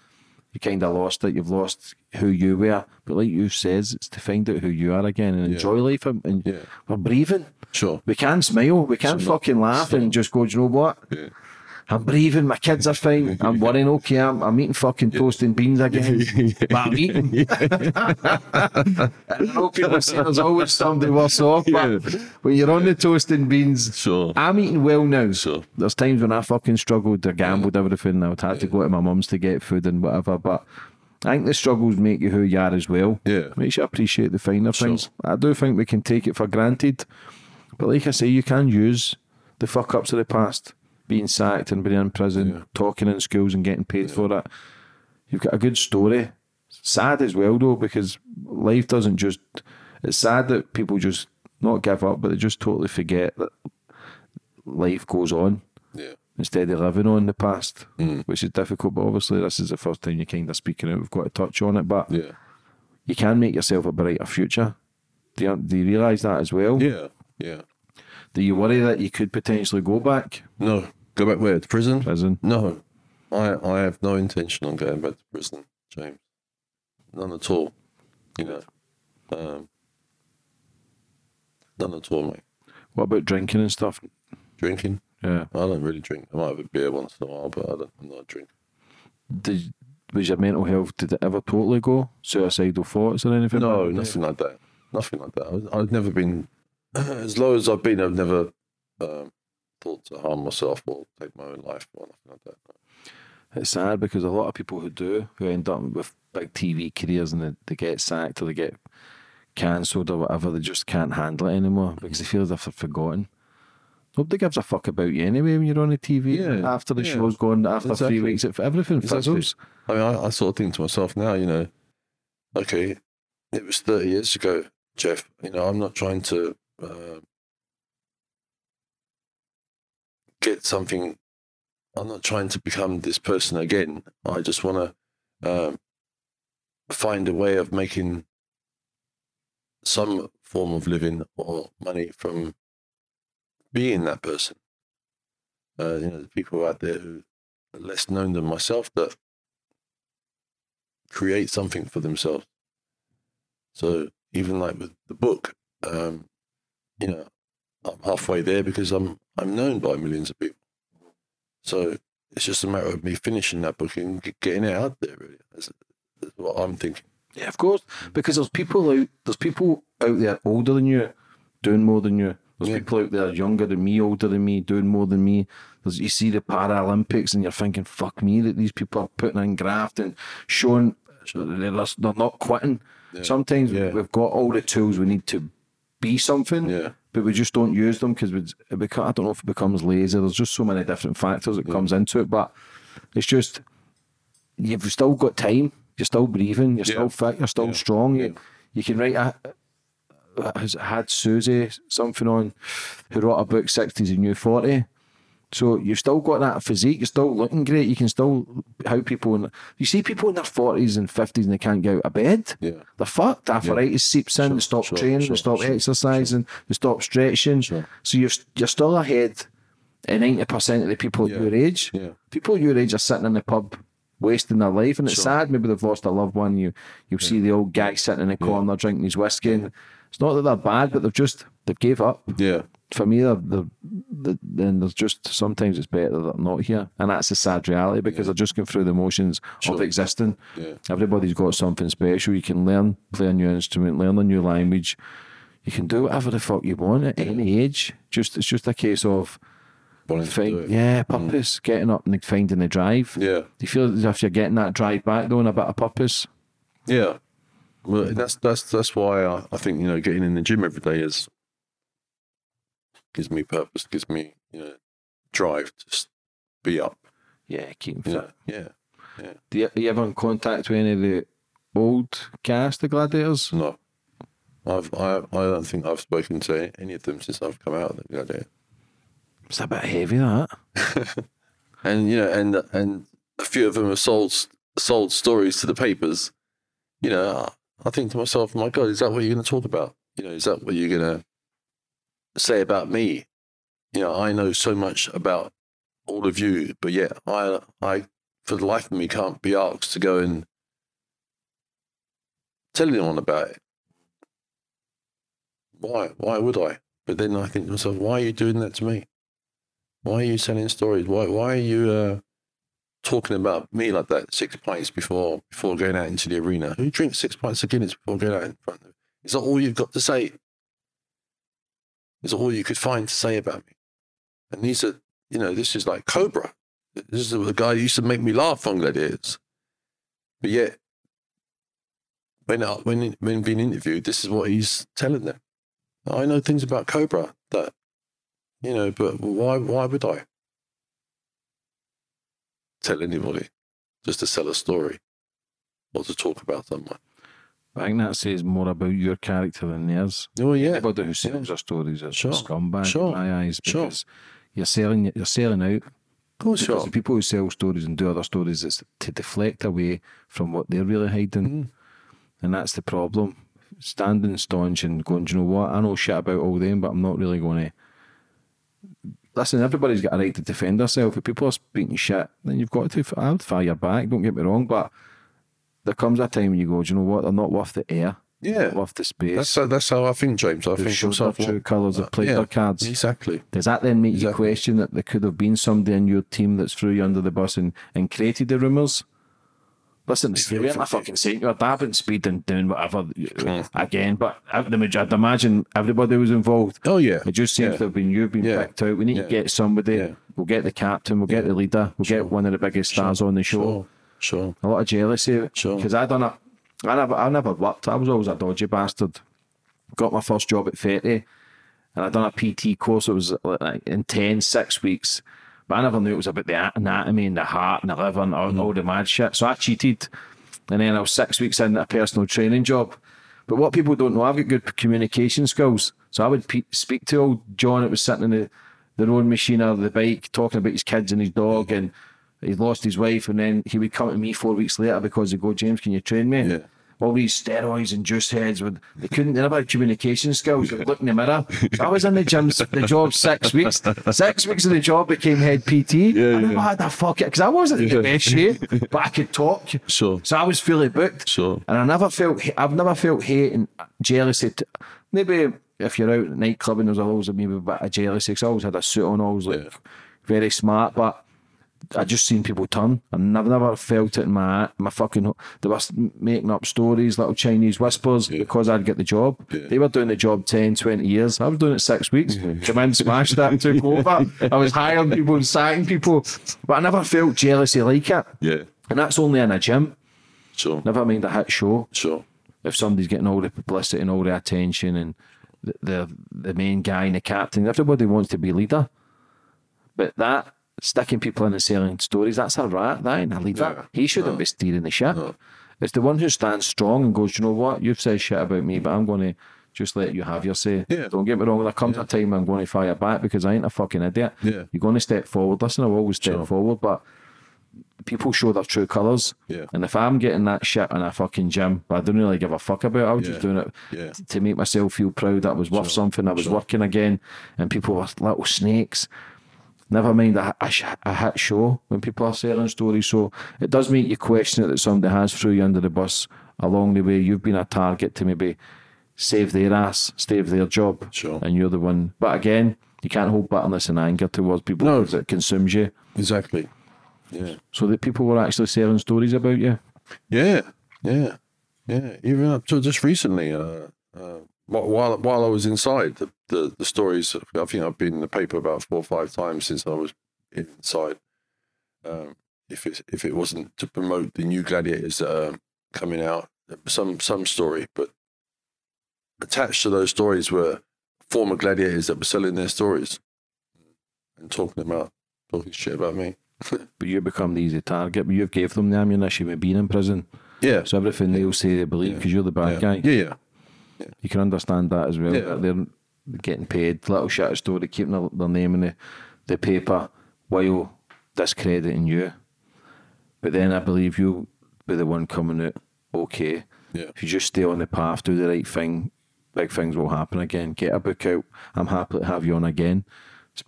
S1: You kind of lost it. You've lost who you were. But like you says, it's to find out who you are again and enjoy life. And, and
S2: Yeah.
S1: we're breathing.
S2: Sure.
S1: We can smile. We can
S2: So
S1: fucking laugh
S2: so-
S1: and just go, do you know what?
S2: Yeah.
S1: I'm breathing. My kids are fine. [laughs] I'm worrying. Okay, I'm, I'm eating fucking toast and beans [laughs] again. but I'm eating. [laughs] and I know people say there's always somebody worse off, but when you're on the toast and beans,
S2: Sure.
S1: I'm eating well now.
S2: Sure.
S1: There's times when I fucking struggled, I gambled everything. I would have to go to my mum's to get food and whatever. But I think the struggles make you who you are as well.
S2: Yeah.
S1: Makes you appreciate the finer things. I do think we can take it for granted. But like I say, you can use the fuck ups of the past, being sacked and being in prison, talking in schools and getting paid for it. You've got a good story. Sad as well though, because life doesn't just. It's sad that people just not give up, but they just totally forget that life goes on
S2: Yeah.
S1: Instead of living on the past, which is difficult. But obviously, this is the first time you're kind of speaking out. We've got to touch on it, but
S2: Yeah.
S1: you can make yourself a brighter future. Do you, do you realise that as well?
S2: Yeah. Yeah.
S1: Do you worry that you could potentially go back
S2: No. Go back where? To prison?
S1: prison?
S2: No. I I have no intention on going back to prison, James. None at all. You know. Um, none at all, mate.
S1: What about drinking and stuff?
S2: Drinking?
S1: Yeah.
S2: I don't really drink. I might have a beer once in a while, but I don't, I'm not a drinker.
S1: Did was your mental health? Did it ever totally go? Suicidal thoughts or anything?
S2: No,
S1: then?
S2: nothing like that. Nothing like that. I was- I've never been, [clears throat] as low as I've been, I've never um, thought to harm myself or take my own life or nothing like that.
S1: It's sad because a lot of people who do, who end up with big TV careers and they, they get sacked or they get cancelled or whatever, they just can't handle it anymore because they feel as if they're forgotten. Nobody gives a fuck about you anyway when you're on the TV.
S2: Yeah,
S1: After the
S2: yeah.
S1: show's gone, after
S2: Exactly.
S1: three weeks, if everything
S2: Exactly.
S1: fizzles.
S2: I mean, I, I sort of think to myself now, you know, okay, it was 30 years ago, Jeff. You know, I'm not trying to uh, get something, I'm not trying to become this person again. I just want to um, find a way of making some form of living or money from being that person. Uh, you know, the people out there who are less known than myself that create something for themselves. So even like with the book, um, you know, I'm halfway there because I'm I'm known by millions of people. So it's just a matter of me finishing that book and getting it out there. Really, that's, that's what I'm thinking.
S1: Yeah, of course. Because there's people out there's people out there older than you doing more than you. There's
S2: Yeah.
S1: people out there younger than me, older than me, doing more than me. There's, you see the Paralympics and you're thinking, fuck me, that these people are putting in graft and showing they're, they're not quitting. Sometimes
S2: Yeah.
S1: we've got all the tools we need to be something,
S2: Yeah.
S1: but we just don't use them because it beca- I don't know if it becomes lazy. There's just so many different factors that comes into it, but it's just you've still got time. You're still breathing. You're still
S2: Yeah.
S1: fit. You're still
S2: Yeah.
S1: strong. You,
S2: Yeah.
S1: you can write. A, has had Susie something on who wrote a book "60s and New 40. So you've still got that physique. You're still looking great. You can still how people in you see people in their forties and fifties and they can't get out of bed.
S2: Yeah.
S1: They're fucked. Arthritis seeps in.
S2: Sure,
S1: they stop
S2: sure,
S1: training.
S2: sure,
S1: they stop
S2: sure,
S1: exercising. They stop stretching. So you're you're still ahead. Ninety percent of the people
S2: Yeah.
S1: your age.
S2: Yeah.
S1: People your age are sitting in the pub wasting their life, and it's sad. Maybe they've lost a loved one. You you'll see the old guy sitting in the corner drinking his whiskey. And it's not that they're bad, but they've just they've gave up.
S2: Yeah,
S1: For me, they're, they're, they then there's just sometimes it's better that they're not here, and that's a sad reality because they're just going through the motions of existing.
S2: Yeah.
S1: Everybody's got something special. You can learn, play a new instrument, learn a new language. You can do whatever the fuck you want at any age. Just it's just a case of
S2: wanting to do
S1: find, yeah, mm. purpose, getting up and finding the drive.
S2: Yeah.
S1: Do you feel as if you're getting that drive back though and a bit of purpose?
S2: Yeah. Well, that's that's that's why I, I think you know getting in the gym every day is gives me purpose, gives me you know drive to just be up.
S1: Yeah, keeping fit.
S2: Yeah, yeah.
S1: Do you, are you ever in contact with any of the old cast, the Gladiators?
S2: No, I've I I don't think I've spoken to any of them since I've come out of the Gladiator.
S1: It's a bit heavy, that. [laughs]
S2: And you know, and and a few of them have sold sold stories to the papers you know, I think to myself, my God, is that what you're going to talk about? You know, is that what you're going to say about me? You know, I know so much about all of you, but yet I, I, for the life of me, can't be asked to go and tell anyone about it. Why? Why would I? But then I think to myself, why are you doing that to me? Why are you telling stories? Why? Why are you uh, talking about me like that? Six pints before before going out into the arena. Who drinks six pints of Guinness before going out in front of? Is that all you've got to say? Is that all you could find to say about me? And these are, you know, this is like Cobra. This is the guy who used to make me laugh on Gladiators. But yet, when uh, when when being interviewed, this is what he's telling them. I know things about Cobra that, you know, but why why would I tell anybody just to sell a story or to talk about someone?
S1: I think that says more about your character than theirs.
S2: Oh yeah,
S1: Anybody who sells their stories is
S2: Sure.
S1: a scumbag
S2: Sure.
S1: in my eyes
S2: Sure.
S1: you're selling you're selling out.
S2: of course you
S1: Because
S2: are.
S1: the people who sell stories and do other stories is to deflect away from what they're really hiding.
S2: Mm.
S1: And that's the problem. Standing staunch and going, do you know what? I know shit about all them, but I'm not really going to. Listen, everybody's got a right to defend herself. If people are speaking shit, then you've got to. I would fire your back, don't get me wrong, but there comes a time when you go, do you know what? They're not worth the air,
S2: Yeah,
S1: worth the space.
S2: that's how, that's how I think, James. I
S1: They've
S2: think myself
S1: their true colours, they've played
S2: yeah,
S1: their cards.
S2: exactly.
S1: Does that then make you question that there could have been somebody in your team that's threw you under the bus and, and created the rumours? Listen, you weren't a fucking saint, you're dabbing, speeding, doing whatever again. But uh, the I'd imagine everybody was involved.
S2: Oh yeah,
S1: It just seems
S2: Yeah.
S1: to have been you being
S2: Yeah.
S1: picked out. We need
S2: Yeah.
S1: to get somebody. We'll get the captain. We'll get the leader. We'll get one of the biggest stars on the show.
S2: Sure, sure.
S1: A lot of jealousy.
S2: Sure.
S1: Because I done a, I never, I never worked. I was always a dodgy bastard. Got my first job at Fetty, and I done a PT course. It was like intense, six weeks. But I never knew it was about the anatomy and the heart and the liver and all, mm. all the mad shit. So I cheated, and then I was six weeks into a personal training job. But what people don't know, I've got good communication skills. So I would pe- speak to old John that was sitting in the, the rowing machine or the bike, talking about his kids and his dog, and he'd lost his wife, and then he would come to me four weeks later because he'd go, James, can you train me?
S2: Yeah.
S1: All these steroids and juice heads would they couldn't they never had communication skills. They'd look in the mirror. So I was in the gym the job six weeks. Six weeks of the job became head PT. Yeah, I never had that fuck it because I wasn't in the best shape, but I could talk.
S2: Sure.
S1: So I was fully booked.
S2: Sure.
S1: And I never felt I've never felt hate and jealousy. To, maybe if you're out at nightclub and there's always maybe a bit of jealousy. 'cause I always had a suit on, always like
S2: Yeah.
S1: very smart, but. I just seen people turn, and I've never felt it in my my fucking. They were making up stories, little Chinese whispers, because I'd get the job. They were doing the job 10, 20 years. I was doing it six weeks. Come in, smashed that, took [laughs] over. I was hiring people and sacking people, but I never felt jealousy like it.
S2: Yeah,
S1: And that's only in a gym.
S2: sure,
S1: Never mind a hit show.
S2: sure.
S1: If somebody's getting all the publicity and all the attention, and the the, the main guy and the captain, everybody wants to be leader. But that sticking people in and selling stories, that's a rat. That ain't a leader. he shouldn't be steering the ship. It's the one who stands strong and goes, you know what? You've said shit about me, but I'm going to just let you have your say.
S2: Yeah.
S1: Don't get me wrong. There comes a time I'm going to fire back because I ain't a fucking idiot.
S2: Yeah.
S1: You're going to step forward. Listen, I've always stepped forward, but people show their true colours.
S2: Yeah.
S1: And if I'm getting that shit in a fucking gym, but I don't really give a fuck about it, I was just doing it
S2: Yeah.
S1: to make myself feel proud that was worth something. I was working again, and people were little snakes. Never mind a, a, a hit show when people are selling stories. So it does make you question it that somebody has threw you under the bus along the way. You've been a target to maybe save their ass, save their job,
S2: Sure.
S1: and you're the one. But again, you can't hold bitterness and anger towards people
S2: No.
S1: because it consumes you.
S2: Exactly. Yeah.
S1: So that people were actually selling stories about you.
S2: Yeah, yeah, yeah. Even up to just recently, uh, uh, while while I was inside, the, the the stories. I think I've been in the paper about four or five times since I was inside. Um, if it if it wasn't to promote the new gladiators that are coming out, some some story, but attached to those stories were former gladiators that were selling their stories and talking about talking shit about me. [laughs]
S1: But you become the easy target. But you've gave them the ammunition with being in prison.
S2: Yeah,
S1: So everything they'll say they believe because you're the bad
S2: yeah.
S1: guy.
S2: Yeah, yeah.
S1: You can understand that as well.
S2: Yeah.
S1: They're getting paid little shit of story, keeping their, their name in the, the paper while discrediting you. But then I believe you'll be the one coming out okay.
S2: Yeah.
S1: If you just stay on the path, do the right thing, big things will happen again. Get a book out. I'm happy to have you on again.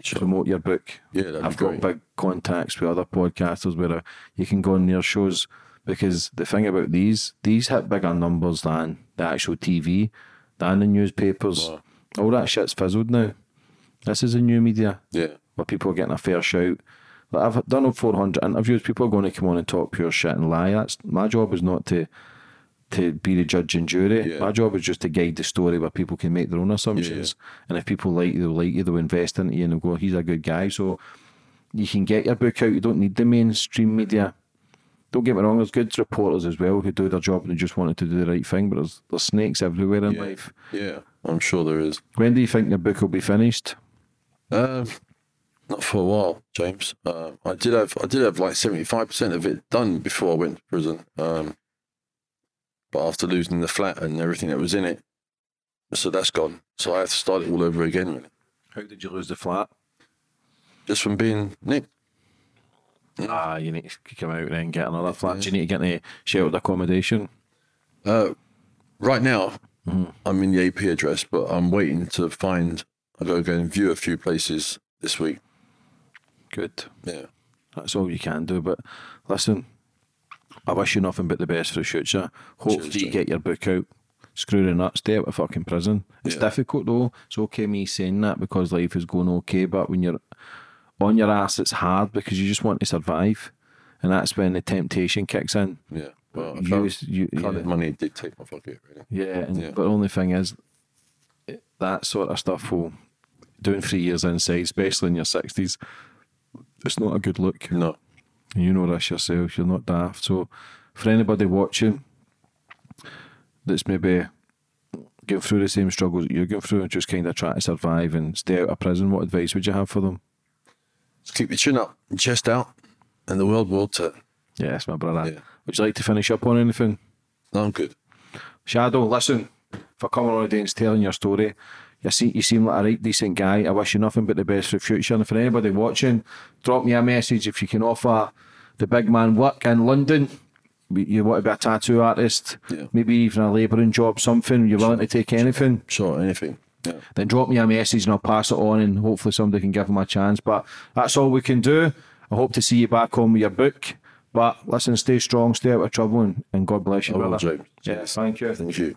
S2: Sure.
S1: Promote your book.
S2: Yeah,
S1: I've
S2: be
S1: got big contacts with other podcasters where uh, you can go on their shows because the thing about these, these hit bigger numbers than the actual TV, than the newspapers. All that shit's fizzled now. This is a new media
S2: Yeah.
S1: where people are getting a fair shout. Like I've done over 400 interviews. People are going to come on and talk pure shit and lie. That's my job is not to to be the judge and jury.
S2: Yeah.
S1: My job is just to guide the story where people can make their own assumptions. And if people like you, they'll like you, they'll invest into you and they'll go, he's a good guy. So you can get your book out. You don't need the mainstream media. Don't get me wrong, there's good reporters as well who do their job and they just wanted to do the right thing, but there's, there's snakes everywhere in
S2: Yeah.
S1: life.
S2: Yeah. I'm sure there is.
S1: When do you think your book will be finished?
S2: Um, not for a while, James. Uh, I did have I did have like seventy five percent of it done before I went to prison. Um, but after losing the flat and everything that was in it, so that's gone. So I have to start it all over again, really.
S1: How did you lose the flat?
S2: Just from being nicked.
S1: Ah, you need to come out and then get another flat. Do you need to get any sheltered accommodation?
S2: Uh, right now, I'm in the AP address, but I'm waiting to find. I got to go and view a few places this week.
S1: Good.
S2: Yeah.
S1: That's all you can do. But listen, I wish you nothing but the best for the future. Hopefully,
S2: Cheers,
S1: you get your book out. Screw the nuts, stay out of fucking prison. It's
S2: Yeah.
S1: difficult though. It's okay me saying that because life is going okay, but when you're on your ass, it's hard because you just want to survive, and that's when the temptation kicks in.
S2: Yeah. Well, I
S1: You-
S2: can't,
S1: you- yeah.
S2: money dictate my pocket, really.
S1: Yeah, and,
S2: Yeah.
S1: but the only thing is, that sort of stuff will doing three years inside, especially in your sixties. It's not a good look.
S2: No.
S1: And you know this yourself. You're not daft. So, for anybody watching that's maybe going through the same struggles that you're going through and just kind of trying to survive and stay out of prison, what advice would you have for them?
S2: Just keep your chin up, your chest out, and the world will turn.
S1: Yes, my brother.
S2: Yeah.
S1: Would you like to finish up on anything?
S2: No, I'm good.
S1: Shadow, listen, for coming on today and telling your story, you seem, you seem like a right decent guy. I wish you nothing but the best for the future. And for anybody watching, drop me a message if you can offer the big man work in London. You want to be a tattoo artist,
S2: Yeah.
S1: maybe even a labouring job, something. You're willing to take anything.
S2: Sure, anything. Yeah.
S1: Then drop me a message and I'll pass it on, and hopefully somebody can give him a chance. But that's all we can do. I hope to see you back on with your book. But listen, stay strong, stay out of trouble, and, and God bless you, brother.
S2: James.
S1: Yeah, thank you.
S2: Thank you.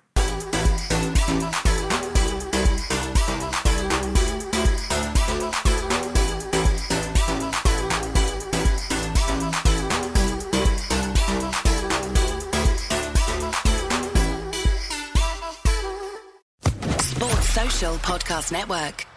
S9: Podcast Network.